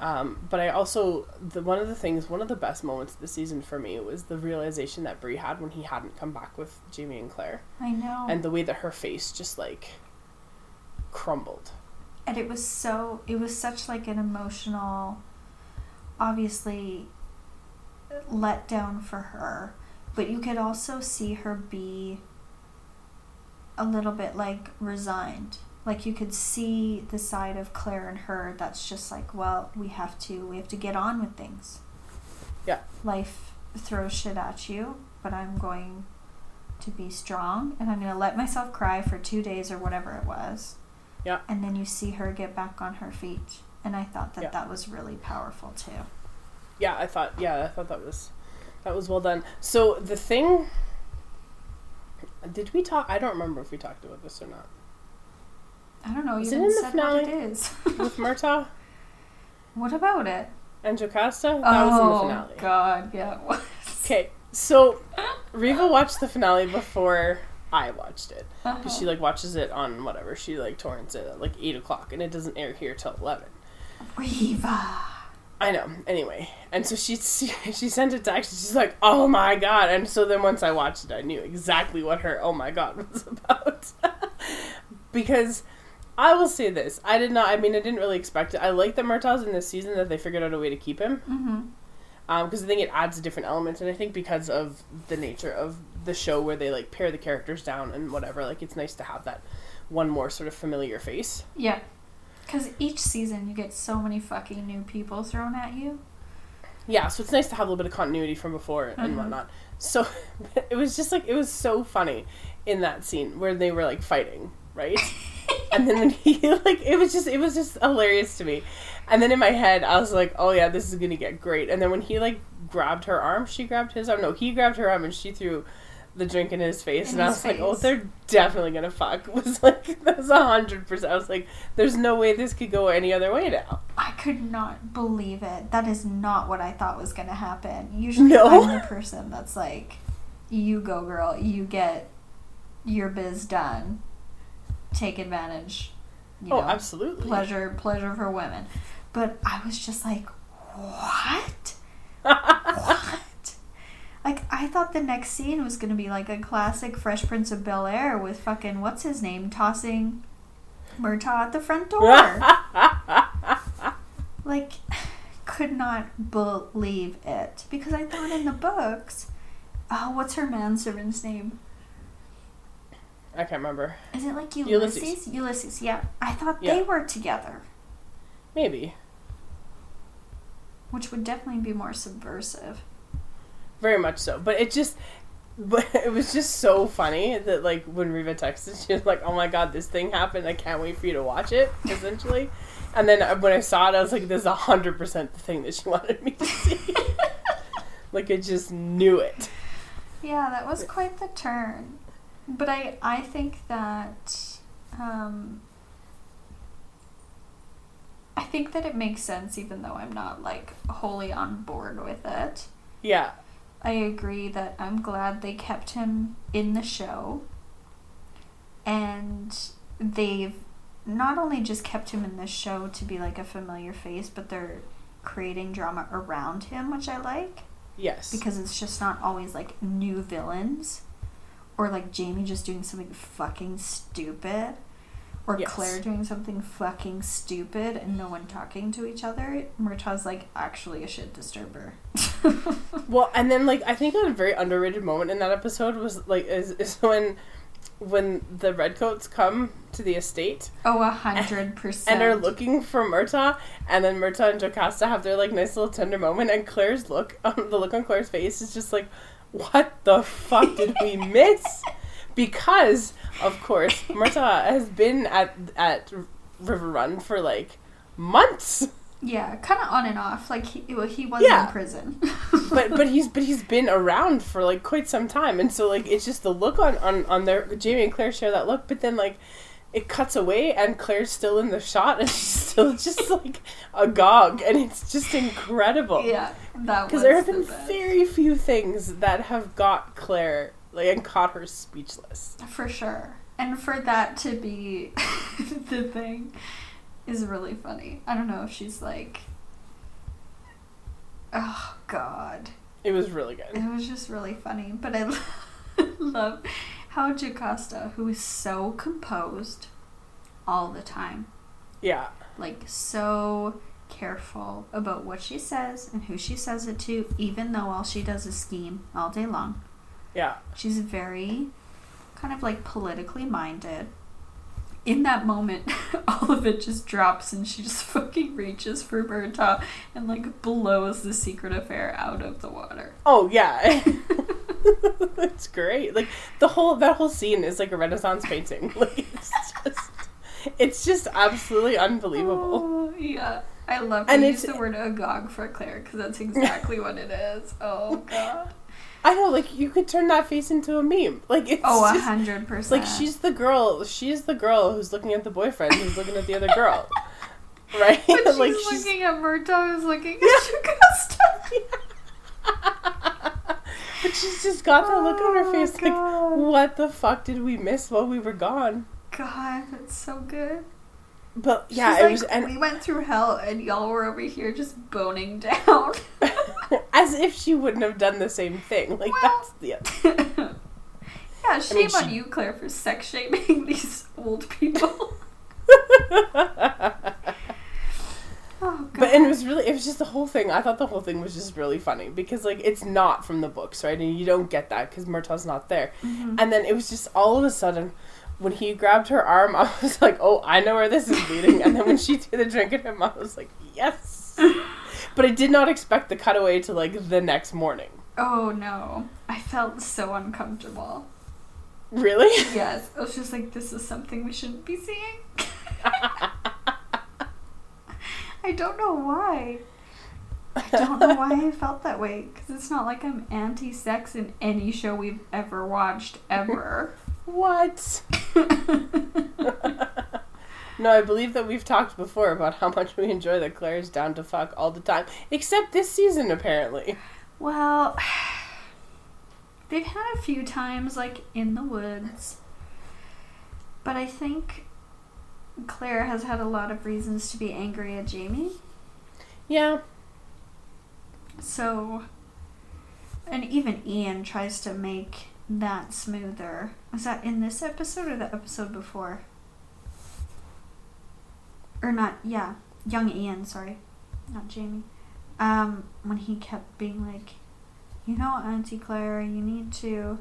Um, but I also the one of the things one of the best moments of the season for me was the realization that Bree had when he hadn't come back with Jamie and Claire,
I know.
and the way that her face just like crumbled.
and it was so it was such like an emotional obviously let down for her but you could also see her be a little bit like resigned like you could see the side of claire and her that's just like well we have to we have to get on with things
Yeah.
life throws shit at you but i'm going to be strong and i'm going to let myself cry for two days or whatever it was
Yeah.
and then you see her get back on her feet and i thought that
Yeah.
that was really powerful too.
Yeah i thought yeah i thought that was that was well done. So the thing did we talk i don't remember if we talked about this or not.
I don't know you
Is it
didn't
in the
said what it
finale?
is. <laughs>
with murtagh?
What about it?
And jocasta? That
oh
was in the finale.
God yeah it was.
Okay so riva watched the finale before i watched it.
Uh-huh.
because she like watches it on whatever. She like torrents it at like 8 o'clock and it doesn't air here till 11
Riva.
I know. Anyway, and so she <laughs> she sent a text. She's like, "Oh my god!" And so then once I watched it, I knew exactly what her "Oh my god" <laughs> was about. <laughs> because I will say this: I did not. I mean, I didn't really expect it. I like that Murtagh's in this season that they figured out a way to keep him.
Mm-hmm.
Because I think it adds a different element, and I think because of the nature of the show where they like pare the characters down and whatever, like it's nice to have that one more sort of familiar face.
Yeah. Because each season you get so many fucking new people thrown at you.
Yeah, so it's nice to have a little bit of continuity from before and
Mhm.
whatnot. So <laughs> it was just like it was so funny in that scene where they were like fighting, right? <laughs> and then when he <laughs> like it was just it was just hilarious to me. And then in my head I was like, oh yeah, this is gonna get great. And then when he like grabbed her arm, she grabbed his arm. No, he grabbed her arm and she threw the drink in his face,
In
and I
his
was like, "Oh, they're definitely gonna fuck." <laughs> It was like that's a hundred percent. I was like, "There's no way this could go any other way now."
I could not believe it. That is not what I thought was to happen. Usually
No.
I'm the person that's like, you go, girl. You get your biz done. Take advantage. You
oh,
know,
absolutely.
pleasure, pleasure for women. But I was just like, what? What? <laughs> Like, I thought the next scene was going to be like a classic Fresh Prince of Bel Air with fucking, what's his name, tossing Murtagh at the front door. <laughs> like, <sighs> could not believe it. Because I thought in the books, oh, what's her manservant's name?
I can't remember.
Is it like
Ulysses.
Ulysses? Ulysses, yeah. I thought
Yeah.
they were together,
Maybe.
which would definitely be more subversive.
Very much so. But it just but <laughs> it was just so funny that like when Riva texted, she was like, "Oh my god, this thing happened! I can't wait for you to watch it." Essentially, and then uh, when I saw it, I was like, "This is hundred percent the thing that she <laughs> wanted me to see." <laughs> like I just knew it.
Yeah, that was quite the turn. But I I think that um I think that it makes sense even though I'm not like wholly on board with it.
Yeah,
I agree that I'm glad they kept him in the show. And they've not only just kept him in the show to be like a familiar face, but they're creating drama around him, which I like.
Yes,
because it's just not always like new villains or like Jamie just doing something fucking stupid or
Yes.
Claire doing something fucking stupid and no one talking to each other. Murtagh's like actually a shit disturber. <laughs>
Well, and then like I think a very underrated moment in that episode was like is, is when when the redcoats come to the estate
oh, a hundred percent.
and are looking for Murtagh, and then Murtagh and Jocasta have their like nice little tender moment, and Claire's look, um, the look on Claire's face is just like, what the fuck did we miss? <laughs> Because of course Murtagh has been at at River Run for like months,
Yeah, kind of on and off. Like he, well, he was
Yeah.
in prison. <laughs>
but but he's but he's been around for like quite some time, and so like it's just the look on on on their Jamie and Claire share that look, but then like. It cuts away and Claire's still in the shot and <laughs> she's still just like agog and it's just incredible.
yeah, that was
Because there have been very few things that have got Claire like and caught her speechless.
For sure. And for that to be <laughs> the thing is really funny. I don't know if she's like Oh god.
It was really good.
It was just really funny, but I <laughs> love how Jocasta, who is so composed all the time,
Yeah.
like so careful about what she says and who she says it to, even though all she does is scheme all day long.
Yeah.
She's very kind of like politically minded. In that moment, <laughs> all of it just drops and she just <laughs> fucking reaches for Berta and like blows the secret affair out of the water.
Oh yeah. <laughs> it's great. Like the whole that whole scene is like a Renaissance painting. Like it's just it's just absolutely unbelievable.
Oh, yeah. I love
And
to use the word agog for Claire because that's exactly what it is. Oh, God.
I know, like you could turn that face into a meme. Like it's
Oh, a hundred percent.
like she's the girl. She's the girl who's looking at the boyfriend who's looking at the other girl, <laughs> right?
When <laughs> she's
like
looking at Murtagh, who's looking at <laughs> Jocasta.
but she's just got that look on her
Oh,
face, like,
God.
what the fuck did we miss while we were gone?
God, that's so good.
But yeah,
She's
it
like,
was and
we went through hell and y'all were over here just boning down. <laughs>
as if she wouldn't have done the same thing. Like
Well-
that's the <laughs>
yeah, shame
mean,
on
she-
you, Claire, for sex shaming <laughs> these old people. Oh god.
But and it was really it was just the whole thing. I thought the whole thing was just really funny because like it's not from the books, right? And you don't get that because Murtagh's not there.
Mhm.
And then it was just all of a sudden when he grabbed her arm, <laughs> I was like, "Oh, I know where this is leading." And then when she threw the drink at him, I was like, "Yes." <laughs> But I did not expect the cutaway to like the next morning.
Oh no. I felt so uncomfortable.
Really?
Yes. I was just like, this is something we shouldn't be seeing. <laughs> I don't know why. I don't know why I felt that way. Because it's not like I'm anti sex in any show we've ever watched, ever.
What? <laughs> No, I believe that we've talked before about how much we enjoy that Claire is down to fuck all the time, except this season apparently.
well, <sighs> they've had a few times, like in the woods. But I think Claire has had a lot of reasons to be angry at Jamie.
Yeah.
So, and even Ian tries to make that smoother. Was that in this episode or the episode before? Or not, yeah. Young Ian, sorry. Not Jamie. Um, when he kept being like, you know, Auntie Claire, you need to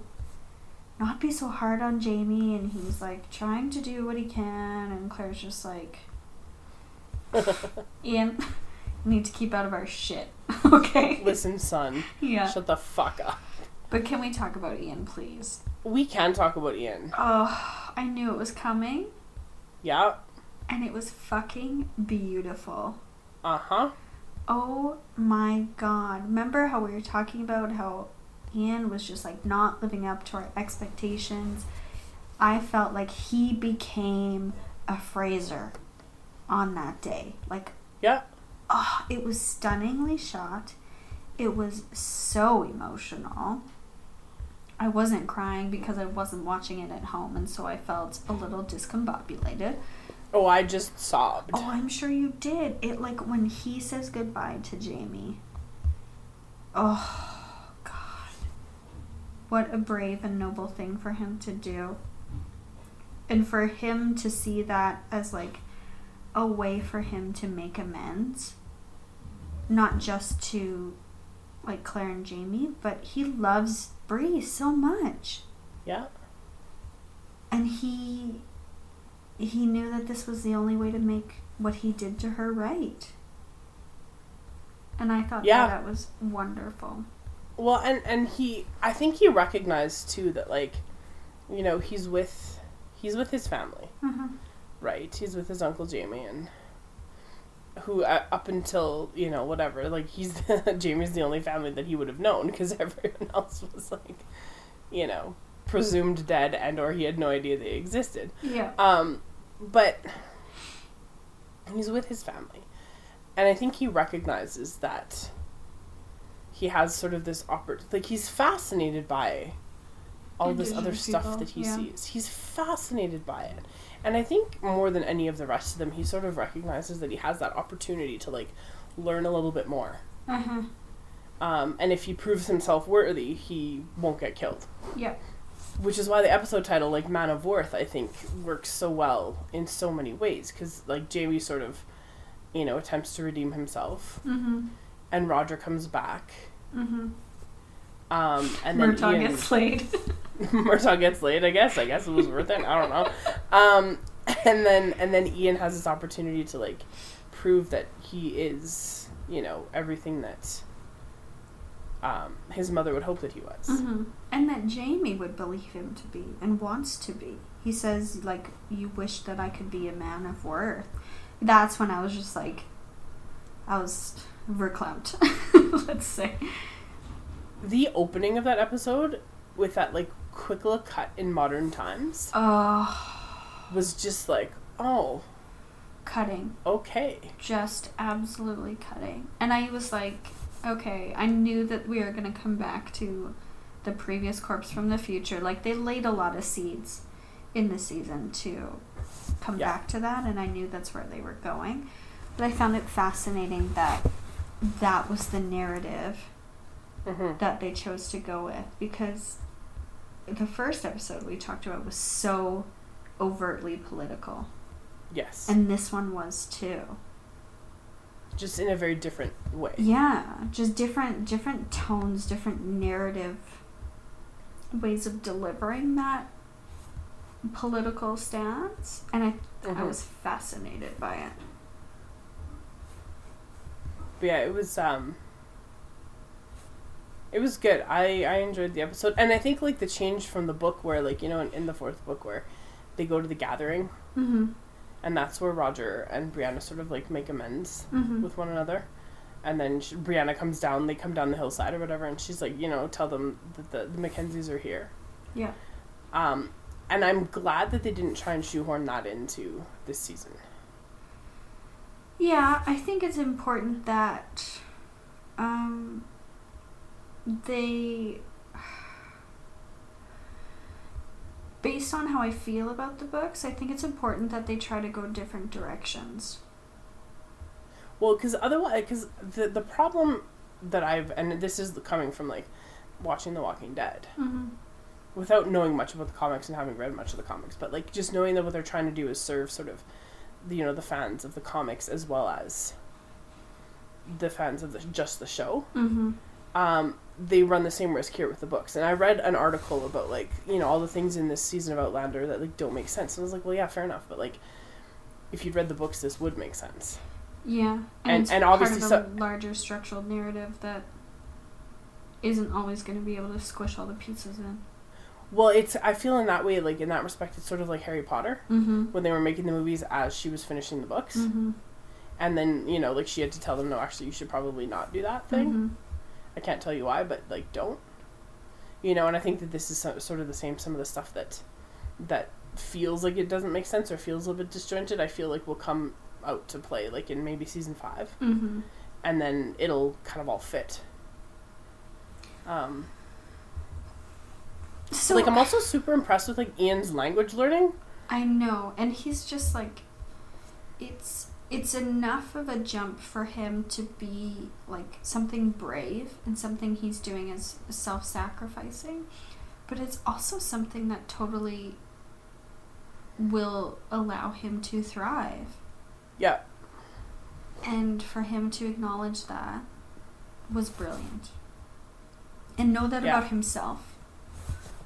not be so hard on Jamie. And he's like trying to do what he can. And Claire's just like, <laughs> Ian, <laughs> you need to keep out of our shit. <laughs> okay?
Listen, son,
Yeah.
shut the fuck up.
But can we talk about Ian, please?
We can talk about Ian.
Oh, I knew it was coming,
Yeah.
and it was fucking beautiful.
Uh huh.
Oh my god. Remember how we were talking about how Ian was just like not living up to our expectations? I felt like he became a Fraser on that day. Like,
Yeah.
oh, it was stunningly shot. It was so emotional. I wasn't crying because I wasn't watching it at home, and so I felt a little discombobulated.
Oh, I just sobbed.
Oh, I'm sure you did. It like when he says goodbye to Jamie. Oh, God. What a brave and noble thing for him to do. And for him to see that as like a way for him to make amends. Not just to like Claire and Jamie, but he loves Bree so much.
Yeah.
And he he knew that this was the only way to make what he did to her right. And I thought
Yeah.
that, that was wonderful.
Well, and and he, I think he recognized too that like, you know, he's with, he's with his family,
Mm-hmm.
right? He's with his uncle Jamie and. Who uh, up until you know whatever like he's <laughs> Jamie's the only family that he would have known because <laughs> everyone else was like, you know, presumed dead and or he had no idea they existed.
Yeah.
Um, but he's with his family, and I think he recognizes that he has sort of this oppor- like he's fascinated by all this other
Indigenous
stuff that he
yeah.
sees. He's fascinated by it, and I think more than any of the rest of them, he sort of recognizes that he has that opportunity to like learn a little bit more.
Uh-huh.
Um, and if he proves himself worthy, he won't get killed.
Yeah.
Which is why the episode title, like Man of Worth, I think works so well in so many ways. Because, like, Jamie sort of, you know, attempts to redeem himself,
Mm-hmm.
and Roger comes back.
Mm-hmm.
Um, and then
Murtagh
Ian,
gets slayed. <laughs> <laughs>
Murtagh gets laid. I guess. I guess it was worth it. I don't know. Um, and then and then Ian has this opportunity to like prove that he is, you know, everything that um, his mother would hope that he was.
mm-hmm. And that Jamie would believe him to be and wants to be. He says, like, you wish that I could be a man of worth. That's when I was just like, I was verklempt, <laughs> let's say.
The opening of that episode with that like quick look cut in modern times
Oh,
was just like oh
cutting.
okay
just absolutely cutting. And I was like, okay, I knew that we were going to come back to the previous corpse from the future. Like, they laid a lot of seeds in the season to come
Yeah.
back to that, and I knew that's where they were going. But I found it fascinating that that was the narrative
Mm-hmm.
that they chose to go with because the first episode we talked about was so overtly political,
Yes.
and this one was too.
just in a very different way.
Yeah, just different different tones, different narrative ways of delivering that political stance, and I I
Mhm.
was fascinated by it.
But yeah, it was um it was good. I I enjoyed the episode. And I think like the change from the book where like, you know, in, in the fourth book where they go to the gathering
Mm-hmm.
and that's where Roger and Brianna sort of like make amends
Mm-hmm.
with one another. And then she, Brianna comes down, they come down the hillside or whatever, and she's like, you know, tell them that the, the Mackenzies are here.
Yeah.
Um, and I'm glad that they didn't try and shoehorn that into this season.
Yeah, I think it's important that um, they, based on how I feel about the books, I think it's important that they try to go different directions.
Well, because otherwise, because the the problem that I've and this is coming from like watching The Walking Dead
Mm-hmm.
without knowing much about the comics and having read much of the comics, but like just knowing that what they're trying to do is serve sort of, the, you know, the fans of the comics as well as the fans of the just the show.
Mm-hmm.
Um, they run the same risk here with the books, and I read an article about like you know all the things in this season of Outlander that like don't make sense, and I was like, well, yeah, fair enough, but like. If you'd read the books, this would make sense.
Yeah,
And-
it's
and obviously
part of
so-
larger structural narrative that isn't always going to be able to squish all the pieces in.
Well, it's I feel in that way, like in that respect, it's sort of like Harry Potter
Mm-hmm.
when they were making the movies as she was finishing the books,
Mm-hmm.
and then you know, like she had to tell them, no, actually, you should probably not do that thing.
Mm-hmm.
I can't tell you why, but like, don't. You know, and I think that this is so, sort of the same. Some of the stuff that that feels like it doesn't make sense or feels a little bit disjointed, I feel like will come out to play, like in maybe season five,
Mm-hmm.
and then it'll kind of all fit. Um,
So
like I'm also super impressed with like Ian's language learning.
I know, and he's just like, it's it's enough of a jump for him to be like something brave and something he's doing is self-sacrificing, but it's also something that totally will allow him to thrive.
Yeah,
And for him to acknowledge that was brilliant. And know that
Yeah.
about himself.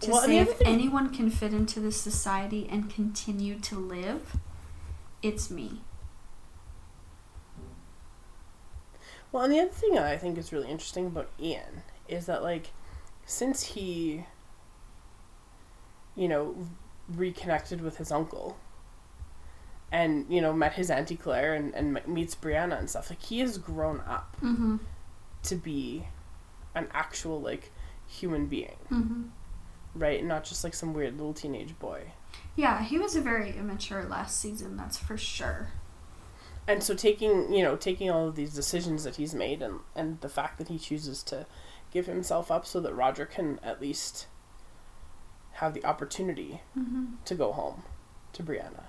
To
Well,
say if
thing-
anyone can fit into this society and continue to live, it's me.
Well, and the other thing that I think is really interesting about Ian is that, like, since he, you know, reconnected with his uncle and, you know, met his Auntie Claire and, and meets Brianna and stuff, like, he has grown up
Mm-hmm.
to be an actual, like, human being,
Mm-hmm.
right? Not just, like, some weird little teenage boy.
Yeah, he was a very immature last season, that's for sure.
And so taking you know taking all of these decisions that he's made and and the fact that he chooses to give himself up so that Roger can at least have the opportunity
Mm-hmm.
to go home to Brianna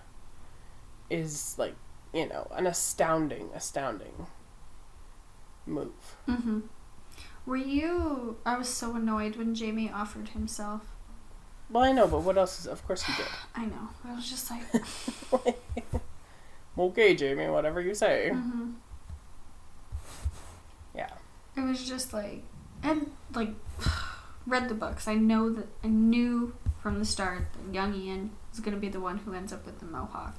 is like you know an astounding astounding move
Mm-hmm. Were you. I was so annoyed when Jamie offered himself.
well I know but what else is of course he did <sighs>
I know. I was just like. <laughs> <laughs>
okay Jamie whatever you say
mm-hmm.
yeah
It was just like, and like, <sighs> read the books. I know that I knew from the start that young Ian was going to be the one who ends up with the mohawk,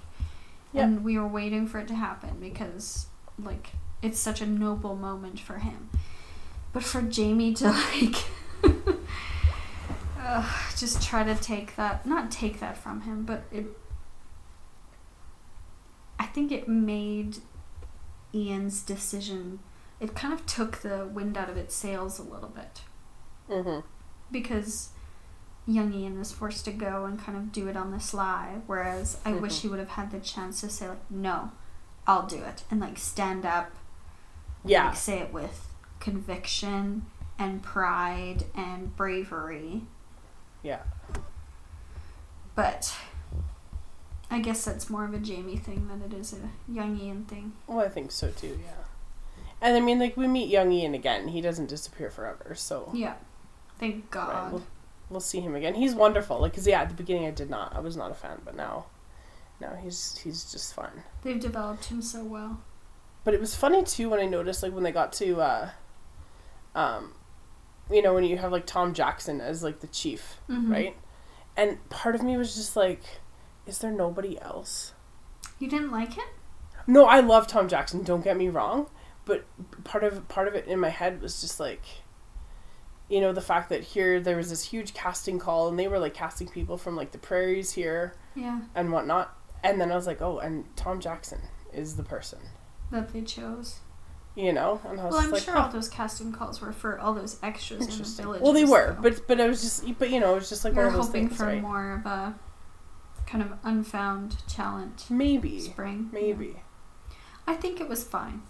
Yeah.
and we were waiting for it to happen because like it's such a noble moment for him. But for Jamie to <laughs> like, <laughs> uh, just try to take that, not take that from him, but it. I think it made Ian's decision it kind of took the wind out of its sails a little bit
mm-hmm
because young Ian was forced to go and kind of do it on the sly. Whereas I wish
Mhm.
he would have had the chance to say like, "No, I'll do it," and like stand up,
yeah
like, say it with conviction and pride and bravery.
yeah
But I guess that's more of a Jamie thing than it is a young Ian thing.
Well, I think so too. Yeah. And I mean, like we meet young Ian again. He doesn't disappear forever, so
Yeah. Thank
right,
God.
we'll, we'll see him again. He's wonderful. Like, cause yeah, at the beginning I did not. I was not a fan, but now, now he's he's just fun.
They've developed him so well.
But it was funny too when I noticed like when they got to, uh, um, you know, when you have like Tom Jackson as like the chief,
Mhm.
right? And part of me was just like, is there nobody else?
You didn't like him?
No, I love Tom Jackson. Don't get me wrong, but part of part of it in my head was just like, you know, the fact that here there was this huge casting call, and they were like casting people from like the prairies here
Yeah.
and whatnot. And then I was like, oh, and Tom Jackson is the person,
That they chose.
you know. And I was
Well, I'm
like,
sure
huh,
all those casting calls were for all those extras in the village.
Well, they were, but but I was just, but you know, it was just like
you're
one of those
hoping
things,
for
right?
more of a kind of unfound talent
Maybe,
spring. Yeah.
maybe.
I think it was fine.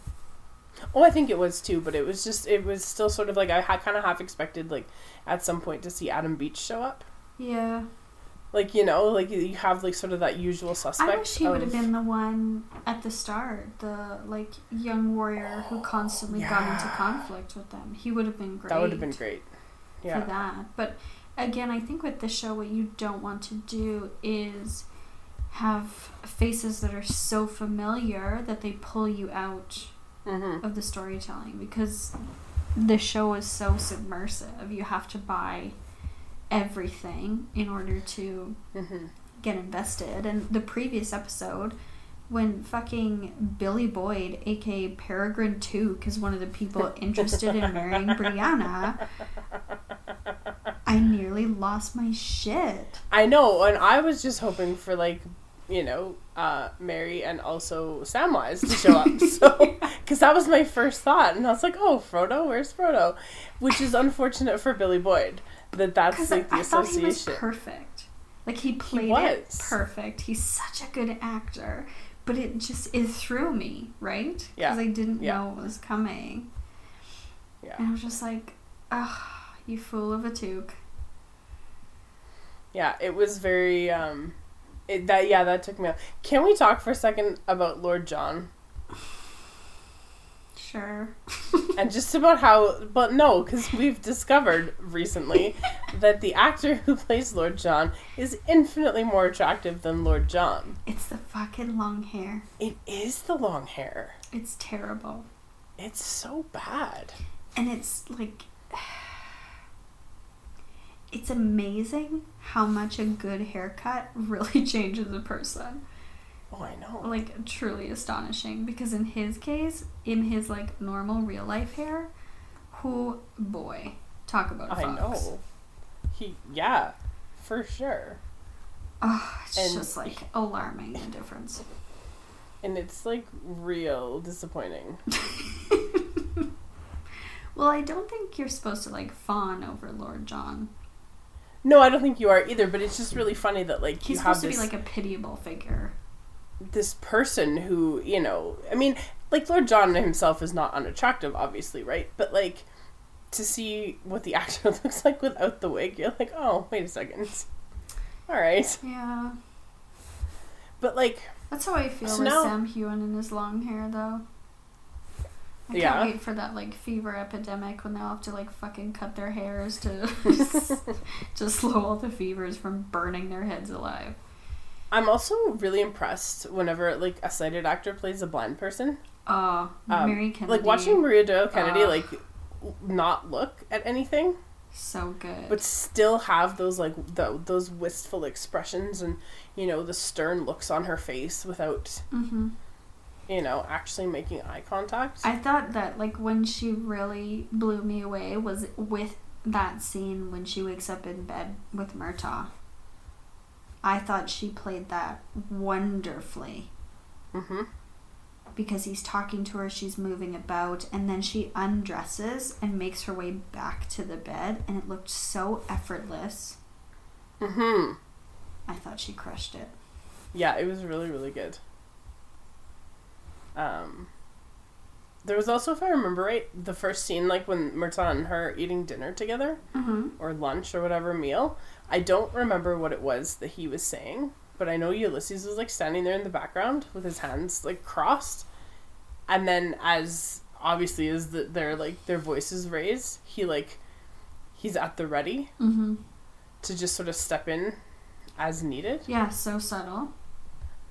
Oh, I think it was too, but it was just it was still sort of like I had kind of half expected like at some point to see Adam Beach show up.
Yeah.
Like you know, like you have like sort of that usual suspect.
I wish he would have been the one at the start, the like young warrior who constantly got into conflict with them. He would have been great.
That would have been great.
for
Yeah.
that. But again, I think with the show, what you don't want to do is have faces that are so familiar that they pull you out
Mm-hmm.
of the storytelling because the show is so submersive. You have to buy everything in order to
Mm-hmm.
get invested. And the previous episode, when fucking Billy Boyd, aka Peregrine Took, is one of the people <laughs> interested in marrying Brianna, I nearly lost my shit.
I know, and I was just hoping for like, you know, uh, Merry and also Samwise to show up. <laughs> So, because that was my first thought, and I was like, oh, Frodo, where's Frodo? Which is unfortunate for Billy Boyd that that's like the
I thought he was
association.
perfect. Like he played it
was.
perfect. He's such a good actor. But it just it threw me, right?
Yeah.
Because I didn't
Yeah.
know it was coming.
Yeah.
And I was just like, ah, you fool of a Took.
Yeah, it was very um it, that yeah, that took me out. Can we talk for a second about Lord John
Sure. <laughs>
and just about how but no, cuz we've discovered recently that the actor who plays Lord John is infinitely more attractive than Lord John.
It's the fucking long hair.
It is the long hair.
It's terrible.
It's so bad.
And it's like <sighs> it's amazing how much a good haircut really <laughs> changes a person.
Oh, I know.
Like truly astonishing because in his case, in his like normal real life hair, who boy, talk about
I
fucks.
know. He yeah, for sure.
Oh, it's
And-
just like alarming the difference.
And it's like real disappointing. <laughs>
Well, I don't think you're supposed to like fawn over Lord John.
No, I don't think you are either, but it's just really funny that like
He's supposed to
this
be like a pitiable figure.
This person who, you know, I mean, like Lord John himself is not unattractive obviously, right? But like to see what the <laughs> actor looks like without the wig, you're like, "Oh, wait a second. <laughs> All right."
Yeah.
But like
That's how I feel
So
with
now-
Sam Heughan and his long hair, though. I
Yeah.
can't wait for that like fever epidemic when they'll have to like fucking cut their hairs to <laughs> to slow all the fevers from burning their heads alive.
I'm also really impressed whenever like a sighted actor plays a blind person.
Oh,
Um,
Mary Kennedy.
Like watching Maria Doyle Kennedy
Ugh.
like not look at anything
so good.
but still have those like the, those wistful expressions and you know the stern looks on her face without
hmm
you know actually making eye contact
I thought that like when she really blew me away was with that scene when she wakes up in bed with Murtagh. I thought she played that wonderfully.
mm-hmm.
because he's talking to her, she's moving about, and then she undresses and makes her way back to the bed, and it looked so effortless.
Mm-hmm.
I thought she crushed it.
yeah it was really really good um there was also if i remember right the first scene like when Murtagh and her eating dinner together
Mm-hmm.
or lunch or whatever meal i don't remember what it was that he was saying but I know Ulysses was like standing there in the background with his hands like crossed, and then as obviously as the, their like their voices raised, he like he's at the ready
Mm-hmm.
to just sort of step in as needed.
Yeah, so subtle.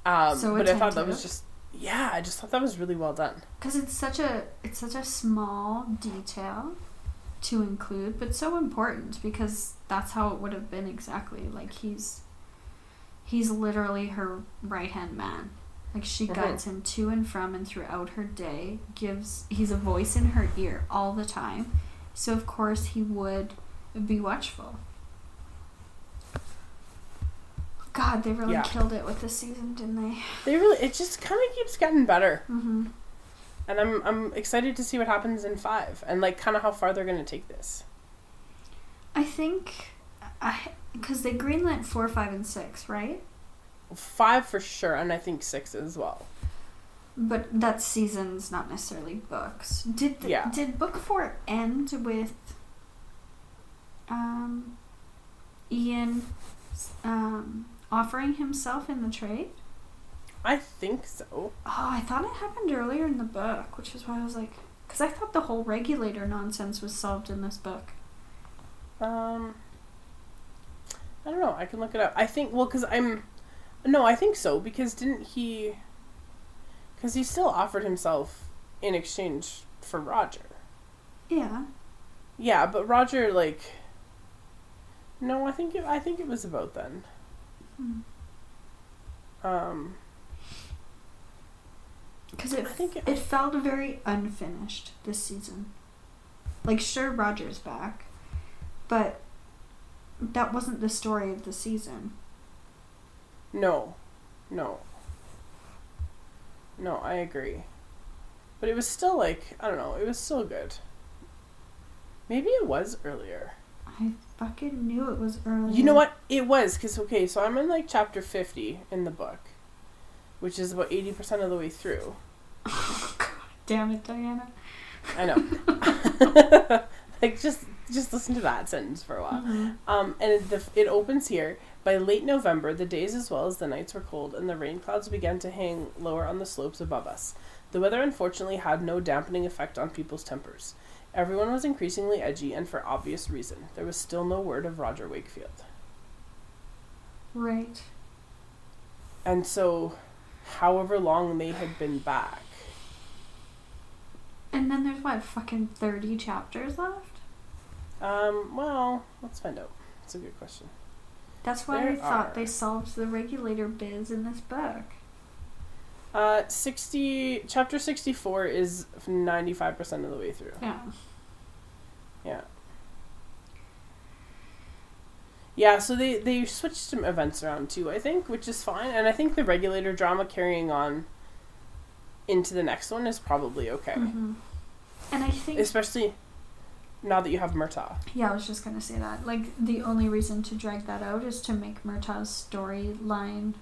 Um,
So
but I thought that was just yeah, I just thought that was really well done.
Because it's such a it's such a small detail to include, but so important because that's how it would have been exactly. Like he's he's literally her right hand man. Like she
Mhm.
guides him to and from and throughout her day. Gives he's a voice in her ear all the time. So of course he would be watchful. God, they really
Yeah.
killed it with this season, didn't they?
They really it just kind of keeps getting better,
Mm-hmm.
and I'm I'm excited to see what happens in five and like kind of how far they're gonna take this.
I think, I because they greenlit four, five, and six, right?
Five for sure, and I think six as well.
But that's seasons, not necessarily books. Did the,
Yeah.
did book four end with um, Ian um, offering himself in the trade?
I think so.
Oh, I thought it happened earlier in the book, which is why I was like, because I thought the whole regulator nonsense was solved in this book.
Um, I don't know. I can look it up. I think well, because I'm, no, I think so because didn't he? Because he still offered himself in exchange for Roger.
Yeah.
Yeah, but Roger like. No, I think it, I think it was about then.
Hmm.
Um,
Because it,
I think it-
it felt very unfinished this season. Like, sure, Roger's back, but that wasn't the story of the season.
no, no, no. I agree, but it was still like I don't know. It was still good. Maybe it was earlier.
I fucking knew it was early.
You know what? It was because okay, so I'm in like chapter fifty in the book, which is about eighty percent of the way through. <laughs>
God damn it, Diana.
I know. <laughs> <laughs> like just just listen to that sentence for a while.
Mhm.
Um, and it, the, it opens here. By late November, the days as well as the nights were cold, and the rain clouds began to hang lower on the slopes above us. The weather unfortunately had no dampening effect on people's tempers. Everyone was increasingly edgy, and for obvious reason. There was still no word of Roger Wakefield.
Right.
And so, however long they had been back,
And then there's what, fucking 30 chapters left?
Um, well, let's find out. It's a good question.
That's why
There
I thought
are.
they solved the regulator biz in this book.
Uh, sixty chapter sixty four is ninety five percent of the way through.
Yeah.
Yeah. Yeah, so they they switched some events around too, I think, which is fine, and I think the regulator drama carrying on into the next one is probably okay,
hmm And I think
especially now that you have Murtagh.
Yeah, I was just gonna say that. Like the only reason to drag that out is to make Murtagh's storyline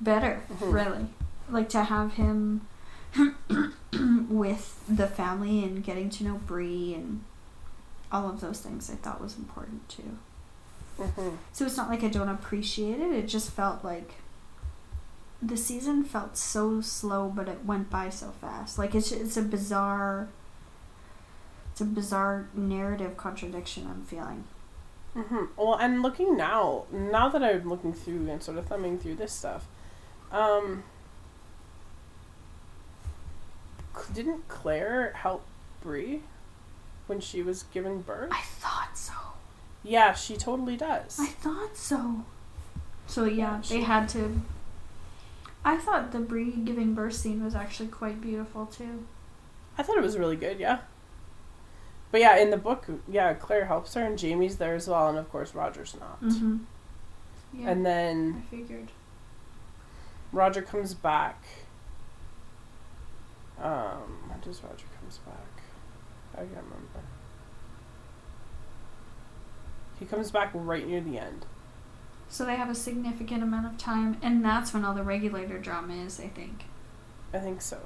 better,
Mhm.
really. Like to have him <clears throat> with the family and getting to know Bree and all of those things I thought was important too.
Mm-hmm.
So it's not like I don't appreciate it, it just felt like the season felt so slow but it went by so fast. Like it's it's a bizarre it's a bizarre narrative contradiction I'm feeling.
Mm-hmm. Well, and looking now, now that I'm looking through and sort of thumbing through this stuff, um, didn't Claire help Bree when she was giving birth?
I thought so.
Yeah, she totally does.
I thought so. So yeah,
She-
they had to. I thought the Bree giving birth scene was actually quite beautiful too.
I thought it was really good, yeah. But yeah, in the book, yeah, Claire helps her, and Jamie's there as well, and of course Roger's not.
Mm-hmm. Yeah,
And
I
then
figured.
Roger comes back. Um, when does Roger comes back? I can't remember. He comes back right near the end.
So they have a significant amount of time, and that's when all the regulator drama is. I think.
I think so.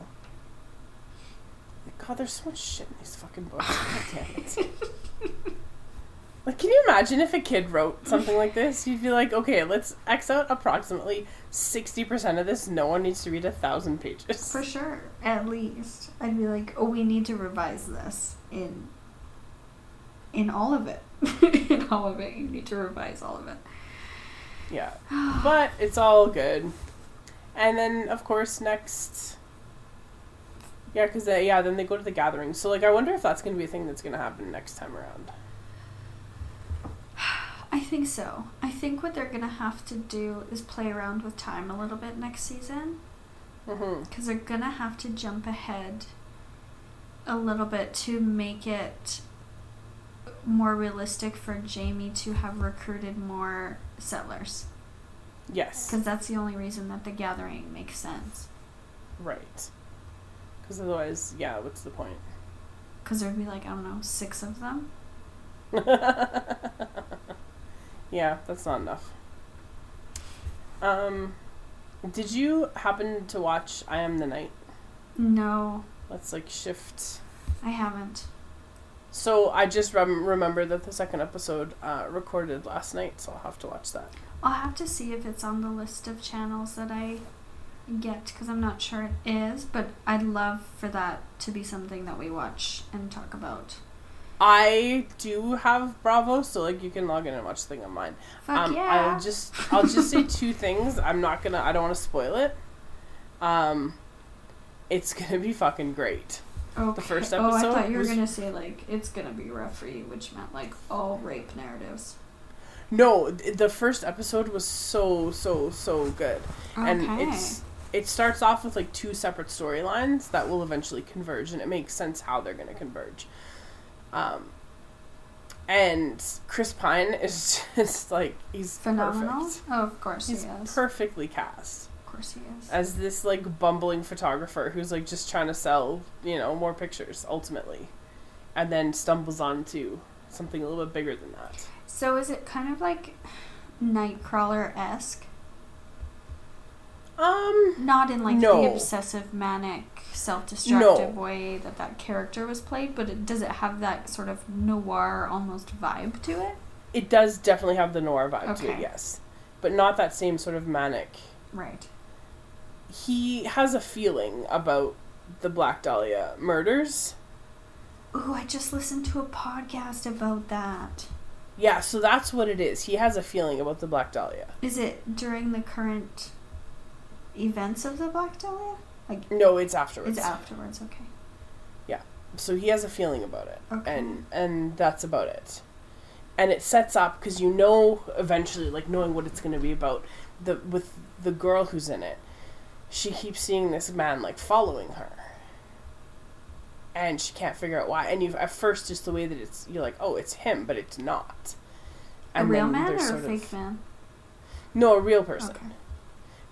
God, there's so much shit in these fucking books. <laughs> God damn it. Like, can you imagine if a kid wrote something like this? You'd be like, okay, let's X out approximately 60% of this. No one needs to read a thousand pages.
For sure, at least. I'd be like, oh, we need to revise this in in all of it. <laughs> in all of it, you need to revise all of it.
Yeah. <sighs> But it's all good. And then, of course, next. Yeah, because, yeah, then they go to the gathering. So, like, I wonder if that's going to be a thing that's going to happen next time around. <sighs>
I think so. I think what they're gonna have to do is play around with time a little bit next season
Mm-hmm.
because they're gonna have to jump ahead a little bit to make it more realistic for Jamie to have recruited more settlers
Yes.
because that's the only reason that the gathering makes sense
Right. Because otherwise, yeah, what's the point?
because there'd be like I don't know six of them. <laughs>
yeah, that's not enough. Um, did you happen to watch I Am the Night?
No,
Let's like shift.
I haven't.
So I just rem- remember that the second episode uh, recorded last night, so I'll have to watch that.
I'll have to see if it's on the list of channels that I get because I'm not sure it is, but I'd love for that to be something that we watch and talk about.
I do have Bravo, so like you can log in and watch the thing on mine.
Fuck
um,
yeah!
I'll just I'll just say two <laughs> things. I'm not gonna. I don't want to spoil it. Um, it's gonna be fucking great.
okay.
The first episode.
Oh, I thought you were
was-
gonna say like it's gonna be rough for you, which meant like all rape narratives.
No, th- the first episode was so so so good, and it's it starts off with like two separate storylines that will eventually converge, and it makes sense how they're gonna converge. Um, and Chris Pine is <laughs> just like he's
phenomenal.
Perfect.
Oh, of course
He's
he is.
perfectly cast.
of course he is.
as this like bumbling photographer who's like just trying to sell you know more pictures ultimately and then stumbles onto something a little bit bigger than that
so is it kind of like Nightcrawler esque?
Um
Not in like
No.
the obsessive manic self-destructive
No.
way that that character was played, but it, does it have that sort of noir almost vibe to it?
it does definitely have the noir vibe to it yes but not that same sort of manic
Right.
he has a feeling about the black dahlia murders
Ooh, I just listened to a podcast about that.
yeah so that's what it is he has a feeling about the black dahlia
Is it during the current events of the Black Dahlia? Like
no it's afterwards
it's afterwards, okay. Yeah.
So he has a feeling about it
Okay.
and and that's about it and it sets up because you know eventually like knowing what it's going to be about the with the girl who's in it she keeps seeing this man like following her and she can't figure out why and you at first just the way that it's you're like oh it's him but it's not
a real man or a
sort of-
fake man?
no a real person
Okay.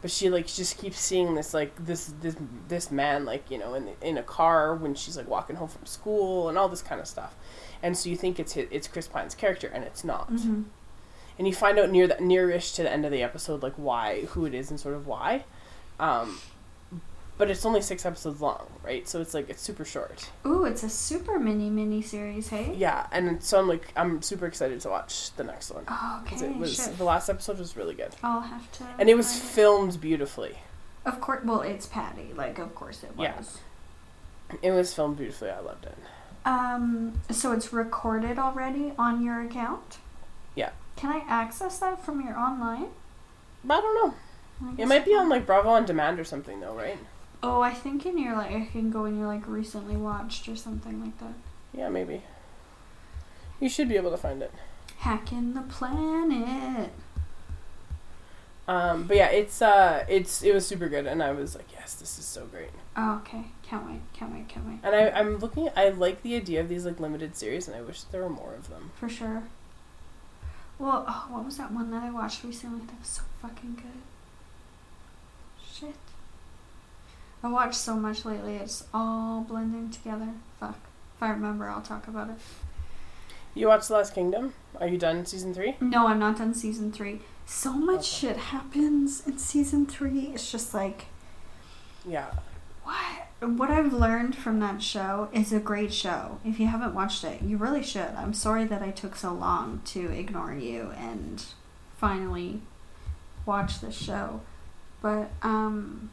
But she like just keeps seeing this like this this this man like you know in in a car when she's like walking home from school and all this kind of stuff. And so you think it's it's Chris Pine's character and it's not.
Hmm
and you find out near the nearish to the end of the episode like why who it is and sort of why. Um but it's only six episodes long right so it's like it's super short
Ooh, it's a super mini mini series, hey?
yeah and so i'm like i'm super excited to watch the next one
Oh, okay.
it was
shit.
the last episode was really good
I'll have to.
and it was
find
filmed beautifully
Of course, well, it's Patty. Like, of course it was.
Yeah. it was filmed beautifully i loved it
Um, so it's recorded already on your account?
Yeah.
Can I access that from your online?
i don't know
I
It might be on like Bravo on demand or something though, right?
Oh, I think in your like, I can go in your like recently watched or something like that.
Yeah, maybe. You should be able to find it.
Hacking the planet.
Um, but yeah, it's uh, it's it was super good, and I was like, yes, this is so great.
Oh, okay. Can't wait. Can't wait. Can't wait.
And I I'm looking. I like the idea of these like limited series, and I wish there were more of them.
For sure. Well, oh, what was that one that I watched recently that was so fucking good? Shit. I watched so much lately, it's all blending together. Fuck. If I remember, I'll talk about it.
You watched The Last Kingdom? Are you done season three?
No, I'm not done season three. So much
Okay.
shit happens in season three. It's just like,
Yeah.
what? what I've learned from that show is a great show. If you haven't watched it, you really should. I'm sorry that I took so long to ignore you and finally watch the show. But um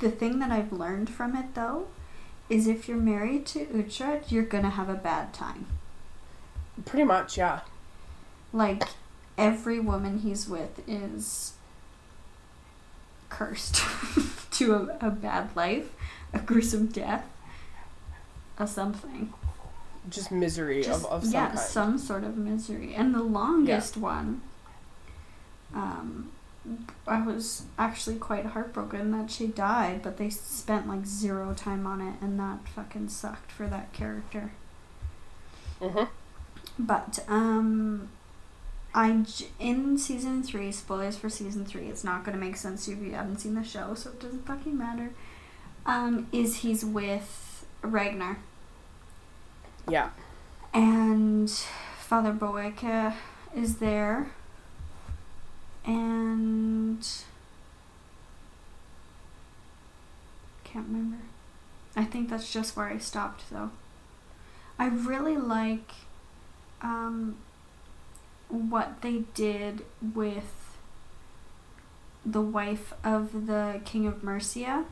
the thing that I've learned from it though is if you're married to Uhtred, you're going to have a bad time.
Pretty much, yeah.
Like every woman he's with is cursed <laughs> to a, a bad life, a gruesome death, a something.
Just misery
Just-
of, of some
yeah,
kind.
some sort of misery. And the longest one, um, I was actually quite heartbroken that she died, but they spent like zero time on it, and that fucking sucked for that character.
hmm
But um, I in season three. Spoilers for season three. It's not gonna make sense if you haven't seen the show, so it doesn't fucking matter. Um, is he's with Ragnar
Yeah.
and Father Beocca is there, and can't remember. I think that's just where I stopped though. I really like um, what they did with the wife of the King of Mercia,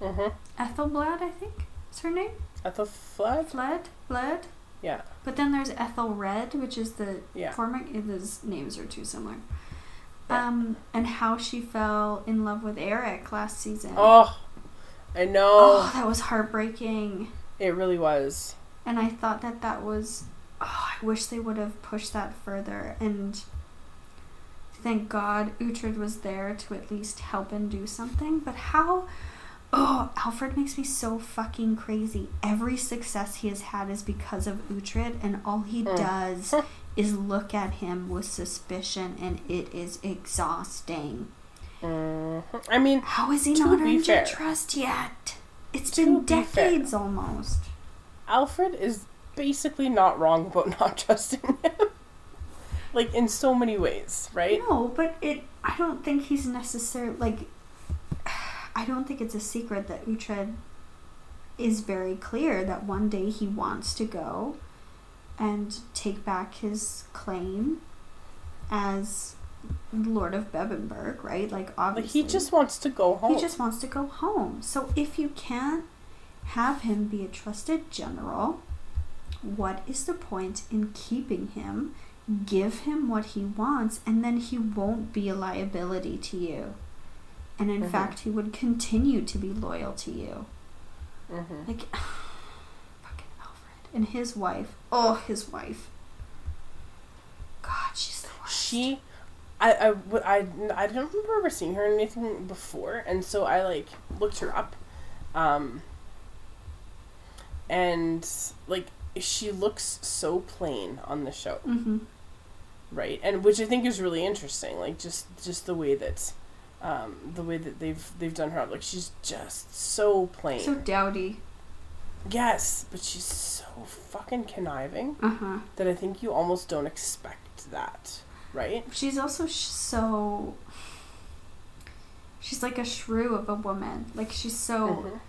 hmm
Ethelblad, I think is her name.
Ethelfled?
Fled, Bled.
Yeah.
But then there's Ethelred, which is the
Yeah.
Cormac. His names are too similar. Um, and how she fell in love with Eric last season.
Oh, I know.
Oh, that was heartbreaking.
It really was.
And I thought that that was. Oh, I wish they would have pushed that further. And thank God Uhtred was there to at least help and do something. But how. Oh, Alfred makes me so fucking crazy. Every success he has had is because of Uhtred, and all he
Mm.
does <laughs> is look at him with suspicion, and it is exhausting.
hmm I mean,
How is he
To
not
be
earned your trust yet? It's
To
been
be
decades almost.
Alfred is basically not wrong about <laughs> not trusting him. like, in so many ways, right?
No, but it. I don't think he's necessarily like. I don't think it's a secret that Uhtred is very clear that one day he wants to go and take back his claim as Lord of Bebbanburg, right? Like
Like,
obviously
he just wants to go home.
He just wants to go home. So if you can't have him be a trusted general, what is the point in keeping him? Give him what he wants, and then he won't be a liability to you. And in
Mhm.
fact, he would continue to be loyal to you.
hmm
Like. And his wife. Oh, his wife. God, she's the worst.
She, I, I, I, I don't remember ever seeing her in anything before, and so I like looked her up, um, and like she looks so plain on the show,
Mm-hmm.
right? And which I think is really interesting, like just just the way that, um, the way that they've they've done her up, like she's just so plain.
So dowdy.
Yes, but she's so fucking conniving
Uh huh.
that I think you almost don't expect that, right?
She's also sh- so. She's like a shrew of a woman. Like she's so
Mhm.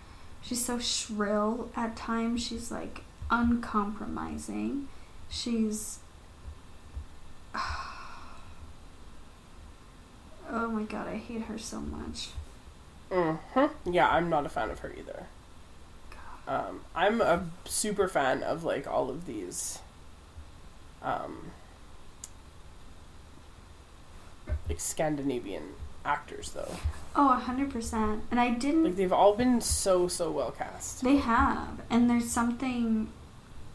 she's so shrill at times. She's like uncompromising. She's. <sighs> Oh my god, I hate her so much.
Mm-hmm. Yeah, I'm not a fan of her either. Um, I'm a super fan of like all of these, um, like Scandinavian actors though.
Oh, a hundred percent. And I didn't.
Like they've all been so so well cast.
They have. And there's something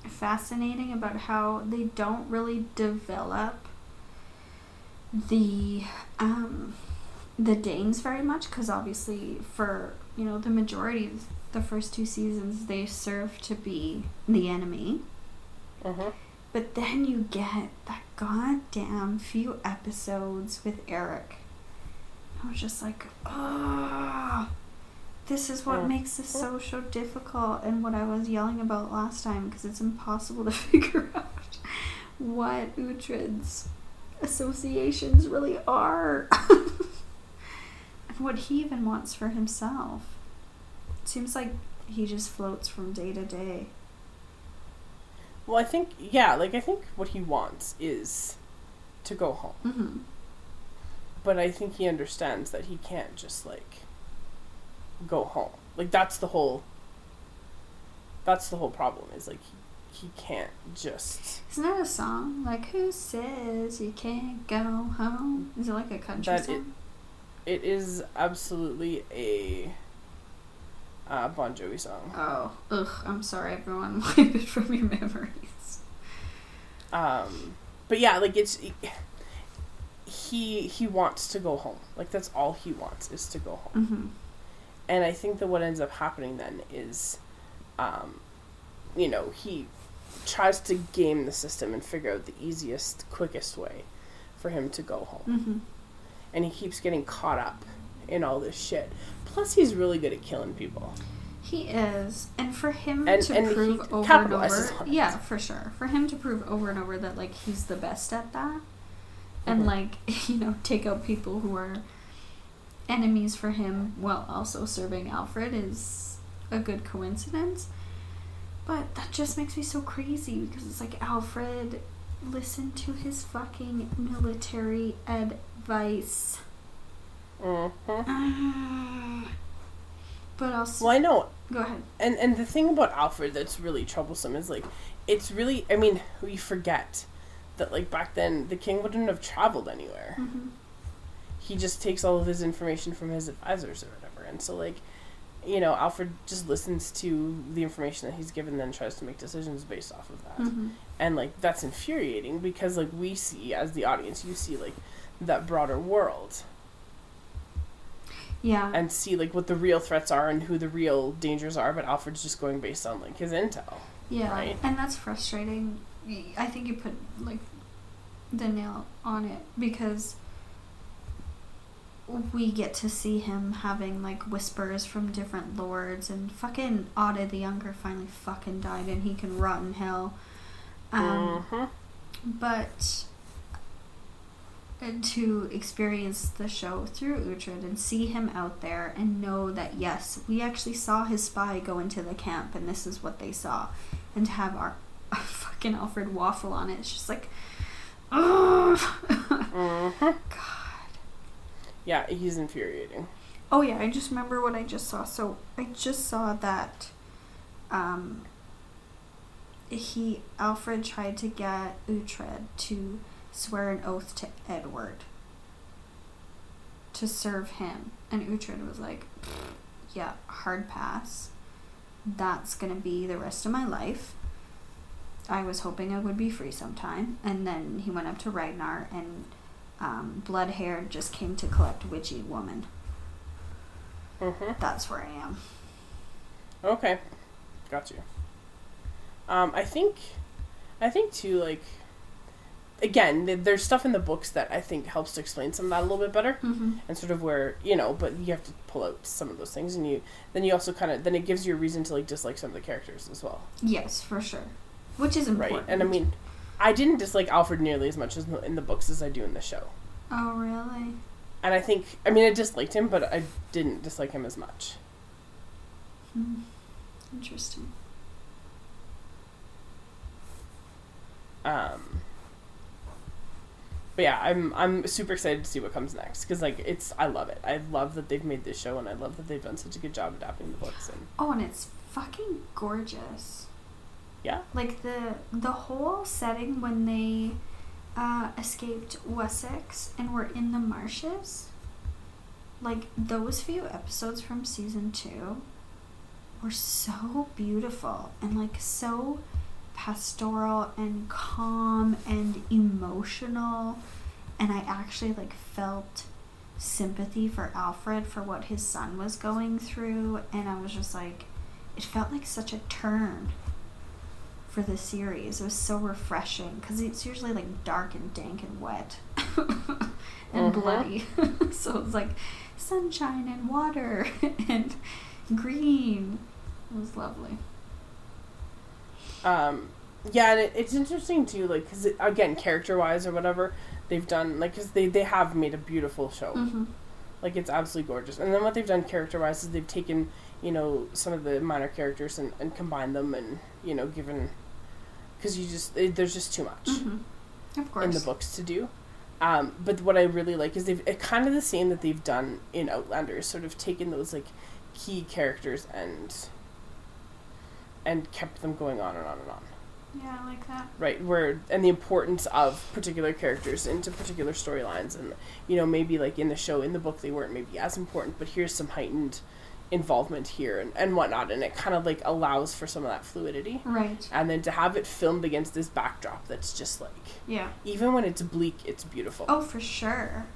fascinating about how they don't really develop the um the Danes very much because obviously for you know the majority of the first two seasons they serve to be the enemy.
Mm-hmm.
but then you get that goddamn few episodes with Eric. I was just like oh this is what
Mm.
makes this so so difficult and what I was yelling about last time because it's impossible <laughs> to figure out what Uhtred's associations really are. <laughs> And what he even wants for himself seems like he just floats from day to day.
Well, I think yeah, like I think what he wants is to go home.
Mm-hmm.
But I think he understands that he can't just like go home. Like that's the whole that's the whole problem is like he, he can't just
Isn't that a song? Like, who says you can't go home? Is it like a country
That
song?
it is absolutely a uh, Bon Jovi song.
Oh, ugh, I'm sorry, everyone. <laughs> Wipe it from your memories.
Um, but yeah, like it's he he wants to go home. Like that's all he wants is to go home.
Mm-hmm.
And I think that what ends up happening then is, um, you know, he tries to game the system and figure out the easiest, quickest way for him to go home.
Mm-hmm.
And he keeps getting caught up in all this shit. Plus, he's really good at killing people.
He is, and for him
And-
to
and
prove over and over, yeah, for sure. For him to prove over and over that like he's the best at that, and
Mhm.
like <laughs> you know take out people who are enemies for him while also serving Alfred is a good coincidence. But that just makes me so crazy because it's like Alfred listen to his fucking military advice.
Hmm
But also,
Well, I know
go ahead.
and and the thing about Alfred that's really troublesome is like it's really I mean we forget that like back then the king wouldn't have traveled anywhere.
Mm-hmm.
He just takes all of his information from his advisors or whatever, and so like you know Alfred just listens to the information that he's given, then tries to make decisions based off of that,
Mm-hmm.
and like that's infuriating because like we see as the audience, you see like that broader world
Yeah.
and see like what the real threats are and who the real dangers are, but Alfred's just going based on like his intel.
Yeah,
right?
and that's frustrating. I think you put like the nail on it because we get to see him having like whispers from different lords, and fucking Odda the Younger finally fucking died, and he can rot in hell. Um,
Mhm.
but and to experience the show through Uhtred and see him out there and know that yes, we actually saw his spy go into the camp and this is what they saw, and to have our, our <laughs> fucking Alfred waffle on it, it's just like, oh. <laughs> God.
Yeah, he's infuriating.
Oh yeah, I just remember what I just saw. So I just saw that, um. He Alfred tried to get Uhtred to swear an oath to Edward. To serve him, and Uhtred was like, "Yeah, hard pass. That's gonna be the rest of my life." I was hoping I would be free sometime, and then he went up to Ragnar, and um, Bloodhair just came to collect Witchy Woman.
hmm
That's where I am.
Okay, got you. Um, I think, I think too. Like, again, there's stuff in the books that I think helps to explain some of that a little bit better,
Mm-hmm.
and sort of where you know. But you have to pull out some of those things, and you then you also kind of then it gives you a reason to like dislike some of the characters as well,
Yes, for sure. Which is important.
right? And I mean, I didn't dislike Alfred nearly as much as in the- books as I do in the show.
Oh, really?
And I think, I mean, I disliked him, but I didn't dislike him as much.
Hmm. Interesting.
Um, but yeah, I'm I'm super excited to see what comes next because like it's I love it. I love that they've made this show, and I love that they've done such a good job adapting the books. And
Oh, and it's fucking gorgeous.
yeah,
Like the the whole setting when they uh, escaped Wessex and were in the marshes. Like those few episodes from season two were so beautiful and like so pastoral and calm and emotional and I actually like felt sympathy for Alfred for what his son was going through and I was just like it felt like such a turn for the series. It was so refreshing because it's usually like dark and dank and wet <laughs> and
Mhm.
bloody. <laughs> so it's like sunshine and water <laughs> and green. It was lovely.
Um, yeah, and it, it's interesting too, like because again, character wise or whatever, they've done like because they they have made a beautiful show.
Mm-hmm.
Like it's absolutely gorgeous. And then what they've done character wise is they've taken you know some of the minor characters and, and combined them and you know given because you just it, there's just too much
Mhm. Of course.
in the books to do. Um, but what I really like is they've it, kind of the same that they've done in Outlanders, sort of taken those like key characters and and kept them going on and on and on.
Yeah, I like that.
Right, where and the importance of particular characters into particular storylines, and you know maybe like in the show, in the book, they weren't maybe as important, but here's some heightened involvement here and, and whatnot, and it kind of like allows for some of that fluidity,
Right.
and then to have it filmed against this backdrop that's just like
Yeah.
even when it's bleak, it's beautiful.
Oh, for sure.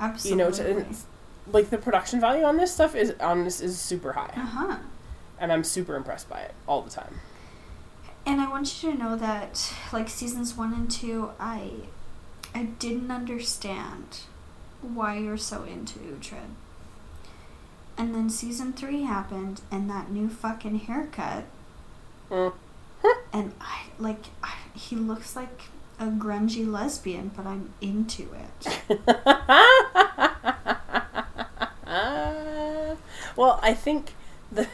absolutely.
you know, to, like the production value on this stuff is on this is super high,
uh huh.
And I'm super impressed by it all the time.
And I want you to know that, like seasons one and two, I, I didn't understand why you're so into Uhtred. And then season three happened, and that new fucking haircut,
Mm.
and I like I, he looks like a grungy lesbian, but I'm into it. <laughs>
well, I think the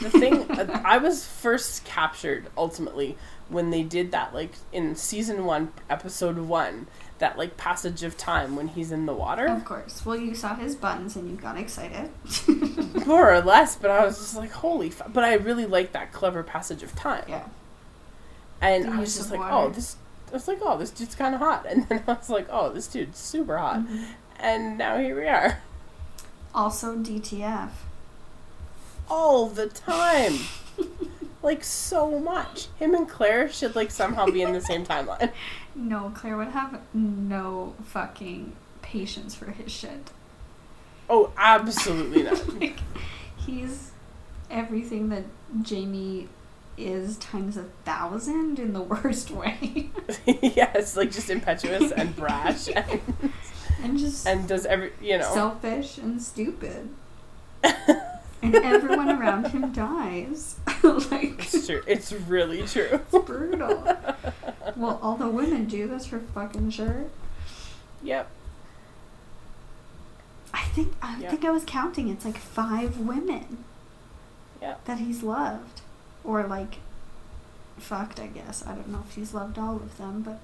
the thing I was first captured ultimately when they did that like in season 1 episode 1 that like passage of time when he's in the water
Of course. Well, you saw his buns and you got excited. <laughs>
more or less but I was just like holy f-. but I really like that clever passage of time
yeah.
and
The
I was just like
water.
oh this I was like oh this dude's kind of hot and then I was like oh this dude's super hot
Mhm.
and now here we are
Also, DTF.
All the time. like so much. Him and Claire should like somehow be in the same timeline. <laughs>
No, Claire would have no fucking patience for his shit.
Oh, absolutely not. <laughs>
like, he's everything that Jamie is times a thousand in the <laughs> worst way.
yes, like just impetuous and brash and,
and just
and does every you know.
selfish and stupid. And everyone around him dies. <laughs> like,
it's true. It's really true.
it's brutal. <laughs> Well, all the women do, this for fucking sure.
Yep.
I think I
Yeah.
think I was counting. It's like five women
Yeah.
that he's loved, or like fucked. I guess I don't know if he's loved all of them, but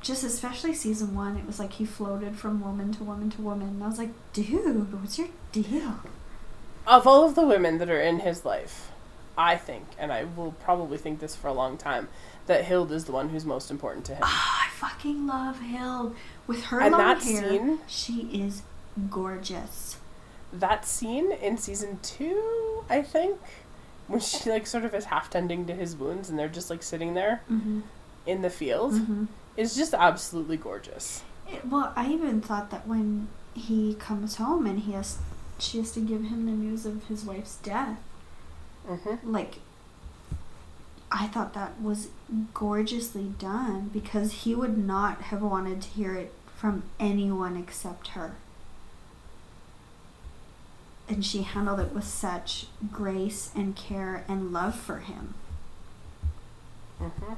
just especially season one, it was like he floated from woman to woman to woman. And I was like, dude, what's your deal?
Of all of the women that are in his life, I think, and I will probably think this for a long time, that Hild is the one who's most important to him.
Ah, I fucking love Hild with her
And
long
that
hair.
scene-
She is gorgeous.
that scene in season two, I think, when she like sort of is half tending to his wounds and they're just like sitting there
Mm-hmm.
in the field,
Mm-hmm.
is just absolutely gorgeous.
It, well, I even thought that when he comes home and he has, she has to give him the news of his wife's death.
Mm-hmm.
Like, I thought that was gorgeously done because he would not have wanted to hear it from anyone except her. And she handled it with such grace and care and love for him.
Mm-hmm.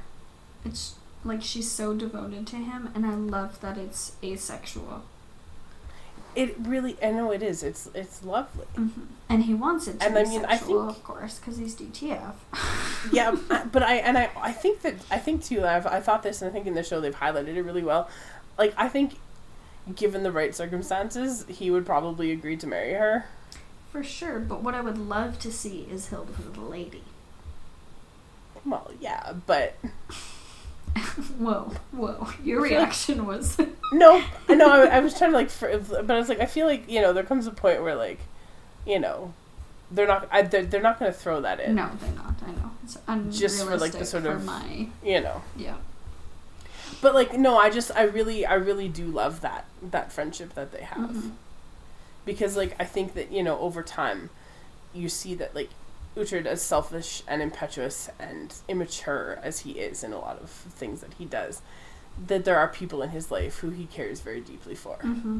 It's like she's so devoted to him, and I love that it's asexual.
It really, I know it is. It's it's lovely.
Mm-hmm. And he wants it to
And
be
I mean, I
sexual,
think-
of course, because he's DTF. <laughs>
yeah, but I and I I think that I think too. I've I thought this, and I think in the show they've highlighted it really well. Like I think, given the right circumstances, he would probably agree to marry her.
For sure, but what I would love to see is Hilda a lady.
Well, yeah, but <laughs>
whoa, whoa. Your
I feel like-
reaction was. <laughs>
no, I know. I, I was trying to like, fr- but I was like, I feel like you know, there comes a point where like, you know, they're not. I, they're, they're not going to throw that in.
no, they're not. I know. It's unrealistic
Just for, like, the sort of-
my.
You know.
Yeah.
But like no, I just I really I really do love that that friendship that they have.
Mhm.
Because like I think that, you know, over time you see that like Uhtred as selfish and impetuous and immature as he is in a lot of things that he does, that there are people in his life who he cares very deeply for.
hmm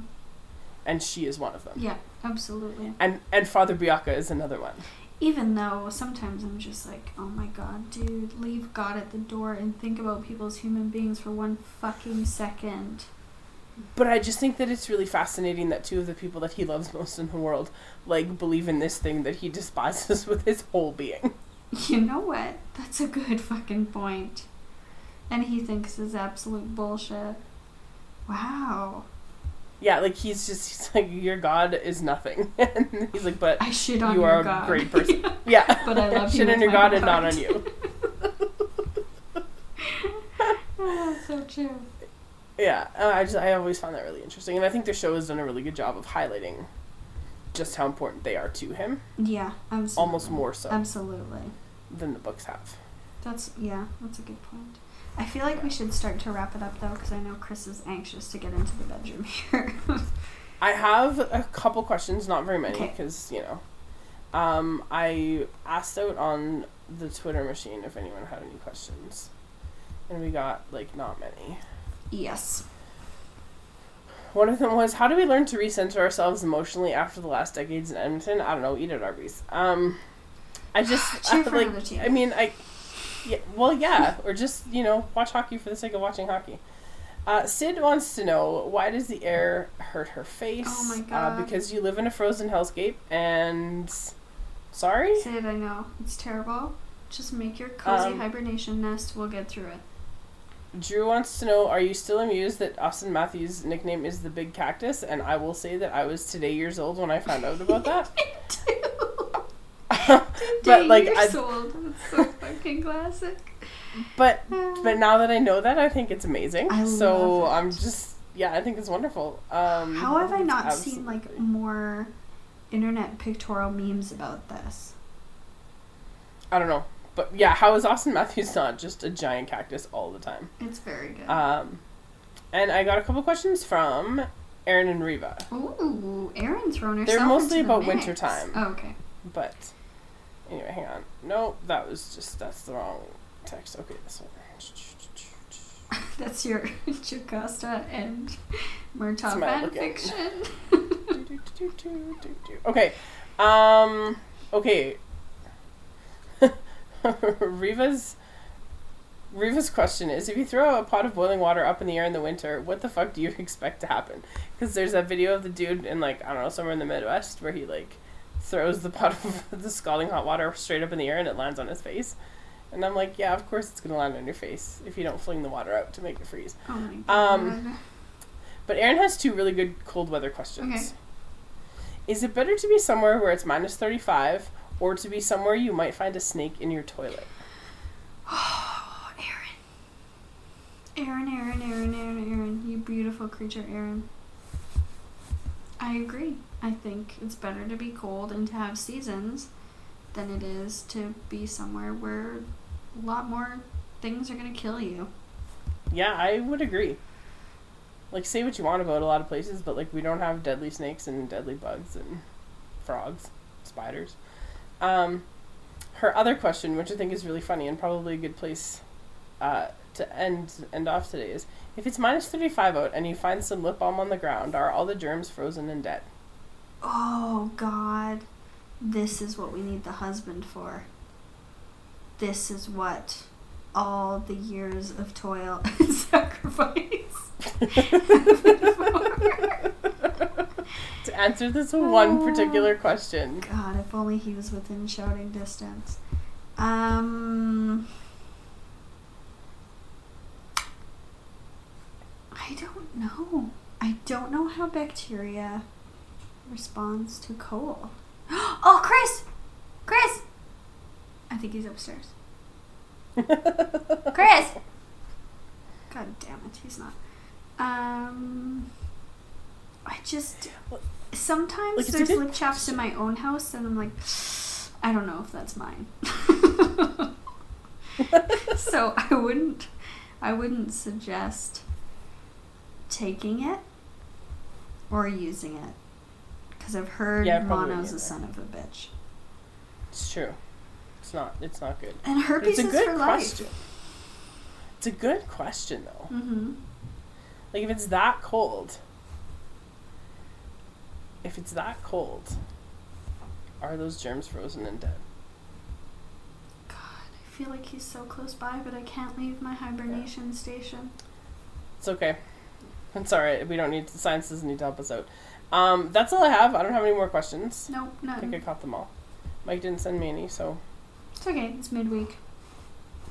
And she is one of them.
Yeah, absolutely.
And and Father Beocca is another one.
Even though sometimes I'm just like, oh my god, dude, leave God at the door and think about people as human beings for one fucking second.
But I just think that it's really fascinating that two of the people that he loves most in the world like believe in this thing that he despises <laughs> with his whole being.
You know what? That's a good fucking point. And he thinks is absolute bullshit. Wow.
Yeah, like he's just he's like your god is nothing, <laughs> and he's like, but
I shit on
you
your
are
god.
a great person. <laughs> Yeah,
But I love you
shit on your god and not on you.
oh, so true.
Yeah, uh, I just I always found that really interesting, and I think the show has done a really good job of highlighting just how important they are to him,
Yeah, absolutely.
almost more so
Absolutely.
than the books have.
That's yeah, that's a good point. I feel like we should start to wrap it up though, because I know Chris is anxious to get into the bedroom here. <laughs>
I have a couple questions, not very many,
Okay.
because you know, um, I asked out on the Twitter machine if anyone had any questions, and we got like not many.
Yes.
One of them was, how do we learn to recenter ourselves emotionally after the last decades in Edmonton? I don't know, eat at Arby's. Um, I just <sighs> I, like. I mean, I. Yeah, well, yeah, or just you know, watch hockey for the sake of watching hockey. Uh, Sid wants to know why does the air hurt her face?
Oh my
Uh,
God.
because you live in a frozen hellscape, and sorry.
Sid, I know it's terrible. Just make your cozy
Um,
hibernation nest. We'll get through it.
Drew wants to know, are you still amused that Auston Matthews' nickname is the Big Cactus? And I will say that I was today years old when I found out about that. <laughs> <laughs> But like,
you're
I,
sold. It's so <laughs> fucking classic.
but <sighs> but now that I know that, I think it's amazing.
I
so. I'm just yeah, I think it's wonderful. Um,
How have I not seen like more internet pictorial memes about this?
I don't know, but yeah, how is Auston Matthews not just a giant cactus all the time?
It's very good.
Um, and I got a couple questions from Aaron and Reva,
Ooh, Aaron thrown herself.
They're mostly
into the
about
mix.
wintertime.
Oh, okay.
but anyway, hang on. No, that was just that's the wrong text. Okay, this one. <laughs>
That's your Jocasta and
Murtagh
fan fiction.
Okay. Um. Okay. <laughs> Riva's Riva's question is: If you throw a pot of boiling water up in the air in the winter, what the fuck do you <laughs> expect to happen? Because there's that video of the dude in like I don't know somewhere in the Midwest where he like throws the pot of <laughs> the scalding hot water straight up in the air and it lands on his face. And I'm like, yeah, of course it's gonna land on your face if you don't fling the water out to make it freeze.
Oh my god.
Um, But Aaron has two really good cold weather questions.
Okay.
Is it better to be somewhere where it's minus 35 or to be somewhere you might find a snake in your toilet?
Oh, <sighs> Aaron. Aaron, Aaron, Aaron, Aaron, Aaron. You beautiful creature, Aaron. I agree. I think it's better to be cold and to have seasons than it is to be somewhere where a lot more things are going to kill you.
Yeah, I would agree. Like, say what you want about a lot of places, but like, we don't have deadly snakes and deadly bugs and frogs, spiders. Um, her other question, which I think is really funny and probably a good place uh, to end end off today, is if it's minus 35 out and you find some lip balm on the ground, are all the germs frozen and dead?
Oh, God. This is what we need the husband for. This is what all the years of toil <laughs> and sacrifice. <laughs>
to answer this one particular question.
God, if only he was within shouting distance. Um, I don't know. I don't know how bacteria responds to coal. <gasps> Oh, Chris! Chris! I think he's upstairs. <laughs> Chris! God damn it, he's not. Um, I just sometimes
Like,
there's lip chaps in my own house, and I'm like, I don't know if that's mine. <laughs> so I wouldn't, I wouldn't suggest taking it or using it because I've heard
Yeah,
mono's a son of a bitch,
It's true. It's not. It's not good.
and
But
herpes
it's a
is
good question.
life.
It's a good question though.
Mm-hmm.
Like if it's that cold, if it's that cold, are those germs frozen and dead?
God, I feel like he's so close by, but I can't leave my hibernation station.
It's okay. It's alright. We don't need to, science doesn't need to help us out. Um, that's all I have. I don't have any more questions.
Nope, none.
I think I caught them all. Mike didn't send me any, so.
It's okay. It's midweek.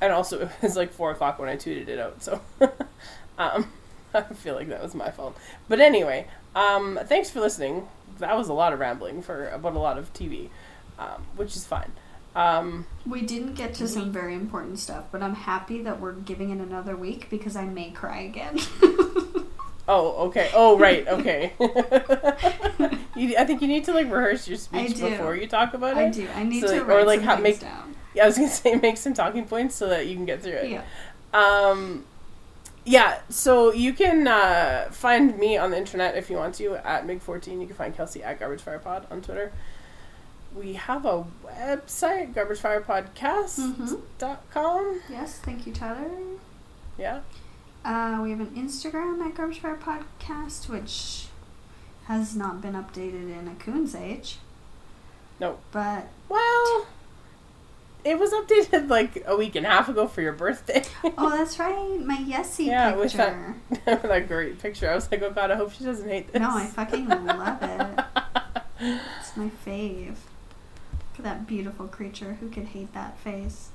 And also, <laughs> it was like 4 o'clock when I tweeted it out, so. <laughs> um, <laughs> I feel like that was my fault. But anyway, um, thanks for listening. That was a lot of rambling for about a lot of TV, um, which is fine. Um,
We didn't get to some very important stuff, but I'm happy that we're giving it another week because I may cry again. <laughs>
oh, okay. Oh, right. Okay. <laughs> you, I think you need to like rehearse your speech before you talk about it.
I do. I need
So,
to
like- or, like,
some
how- make-
down.
Yeah, I was gonna say make some talking points so that you can get through it.
Yeah.
Um, yeah, so you can uh, find me on the internet if you want to at Mig14. You can find Kelsey at Garbage Fire Pod on Twitter. We have a website, garbagefirepodcast.com.
Mhm. Yes, thank you, Tyler.
Yeah.
Uh, we have an Instagram at Garbage Fire Podcast, which has not been updated in a coon's age.
No.
But
Well, it was updated like a week and a half ago for your birthday.
oh, <laughs> that's right, my Yessie
Yeah, with that-
picture. <laughs>
that great picture. I was like, oh god, I hope she doesn't hate this.
No, I fucking love it. <laughs> It's my fave. For that beautiful creature who could hate that face.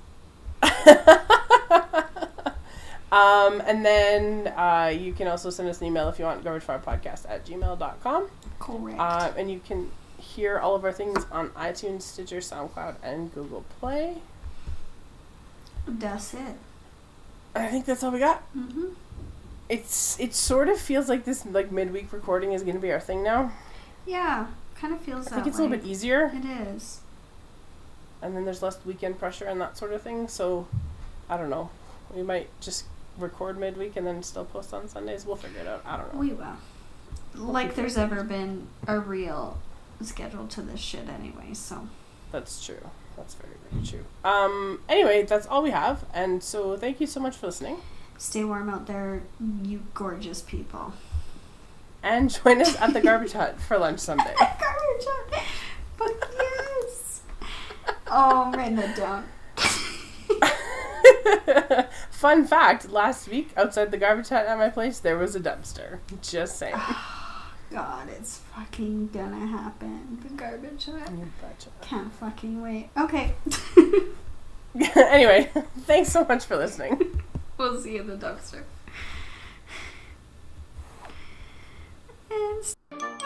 um, and then uh, you can also send us an email if you want, garbagefirepodcast at gmail.com.
Correct.
Uh, and you can hear all of our things on iTunes, Stitcher, SoundCloud, and Google Play.
That's it.
I think that's all we got.
Mm-hmm.
It's it sort of feels like this like midweek recording is going to be our thing now.
Yeah, kind of feels
I think it's a little bit easier,
It is.
and then there's less weekend pressure and that sort of thing. So I don't know. We might just record midweek and then still post on Sundays. We'll figure it out. I don't know.
We will. Like there's ever been a real schedule to this shit anyway, so.
That's true. That's very very true. Um. Anyway, that's all we have, and so thank you so much for listening.
Stay warm out there, you gorgeous people.
And join us at the Garbage Hut for lunch <laughs> someday.
Garbage hut. Fuck yes. Oh, I'm writing that down. <laughs>
Fun fact: Last week, outside the Garbage Hut at my place, there was a dumpster. Just saying. <sighs> <laughs>
god, it's fucking gonna happen. The garbage. Can't fucking wait. Okay. <laughs>
anyway, <laughs> thanks so much for listening. <laughs>
we'll see you in the dumpster. And.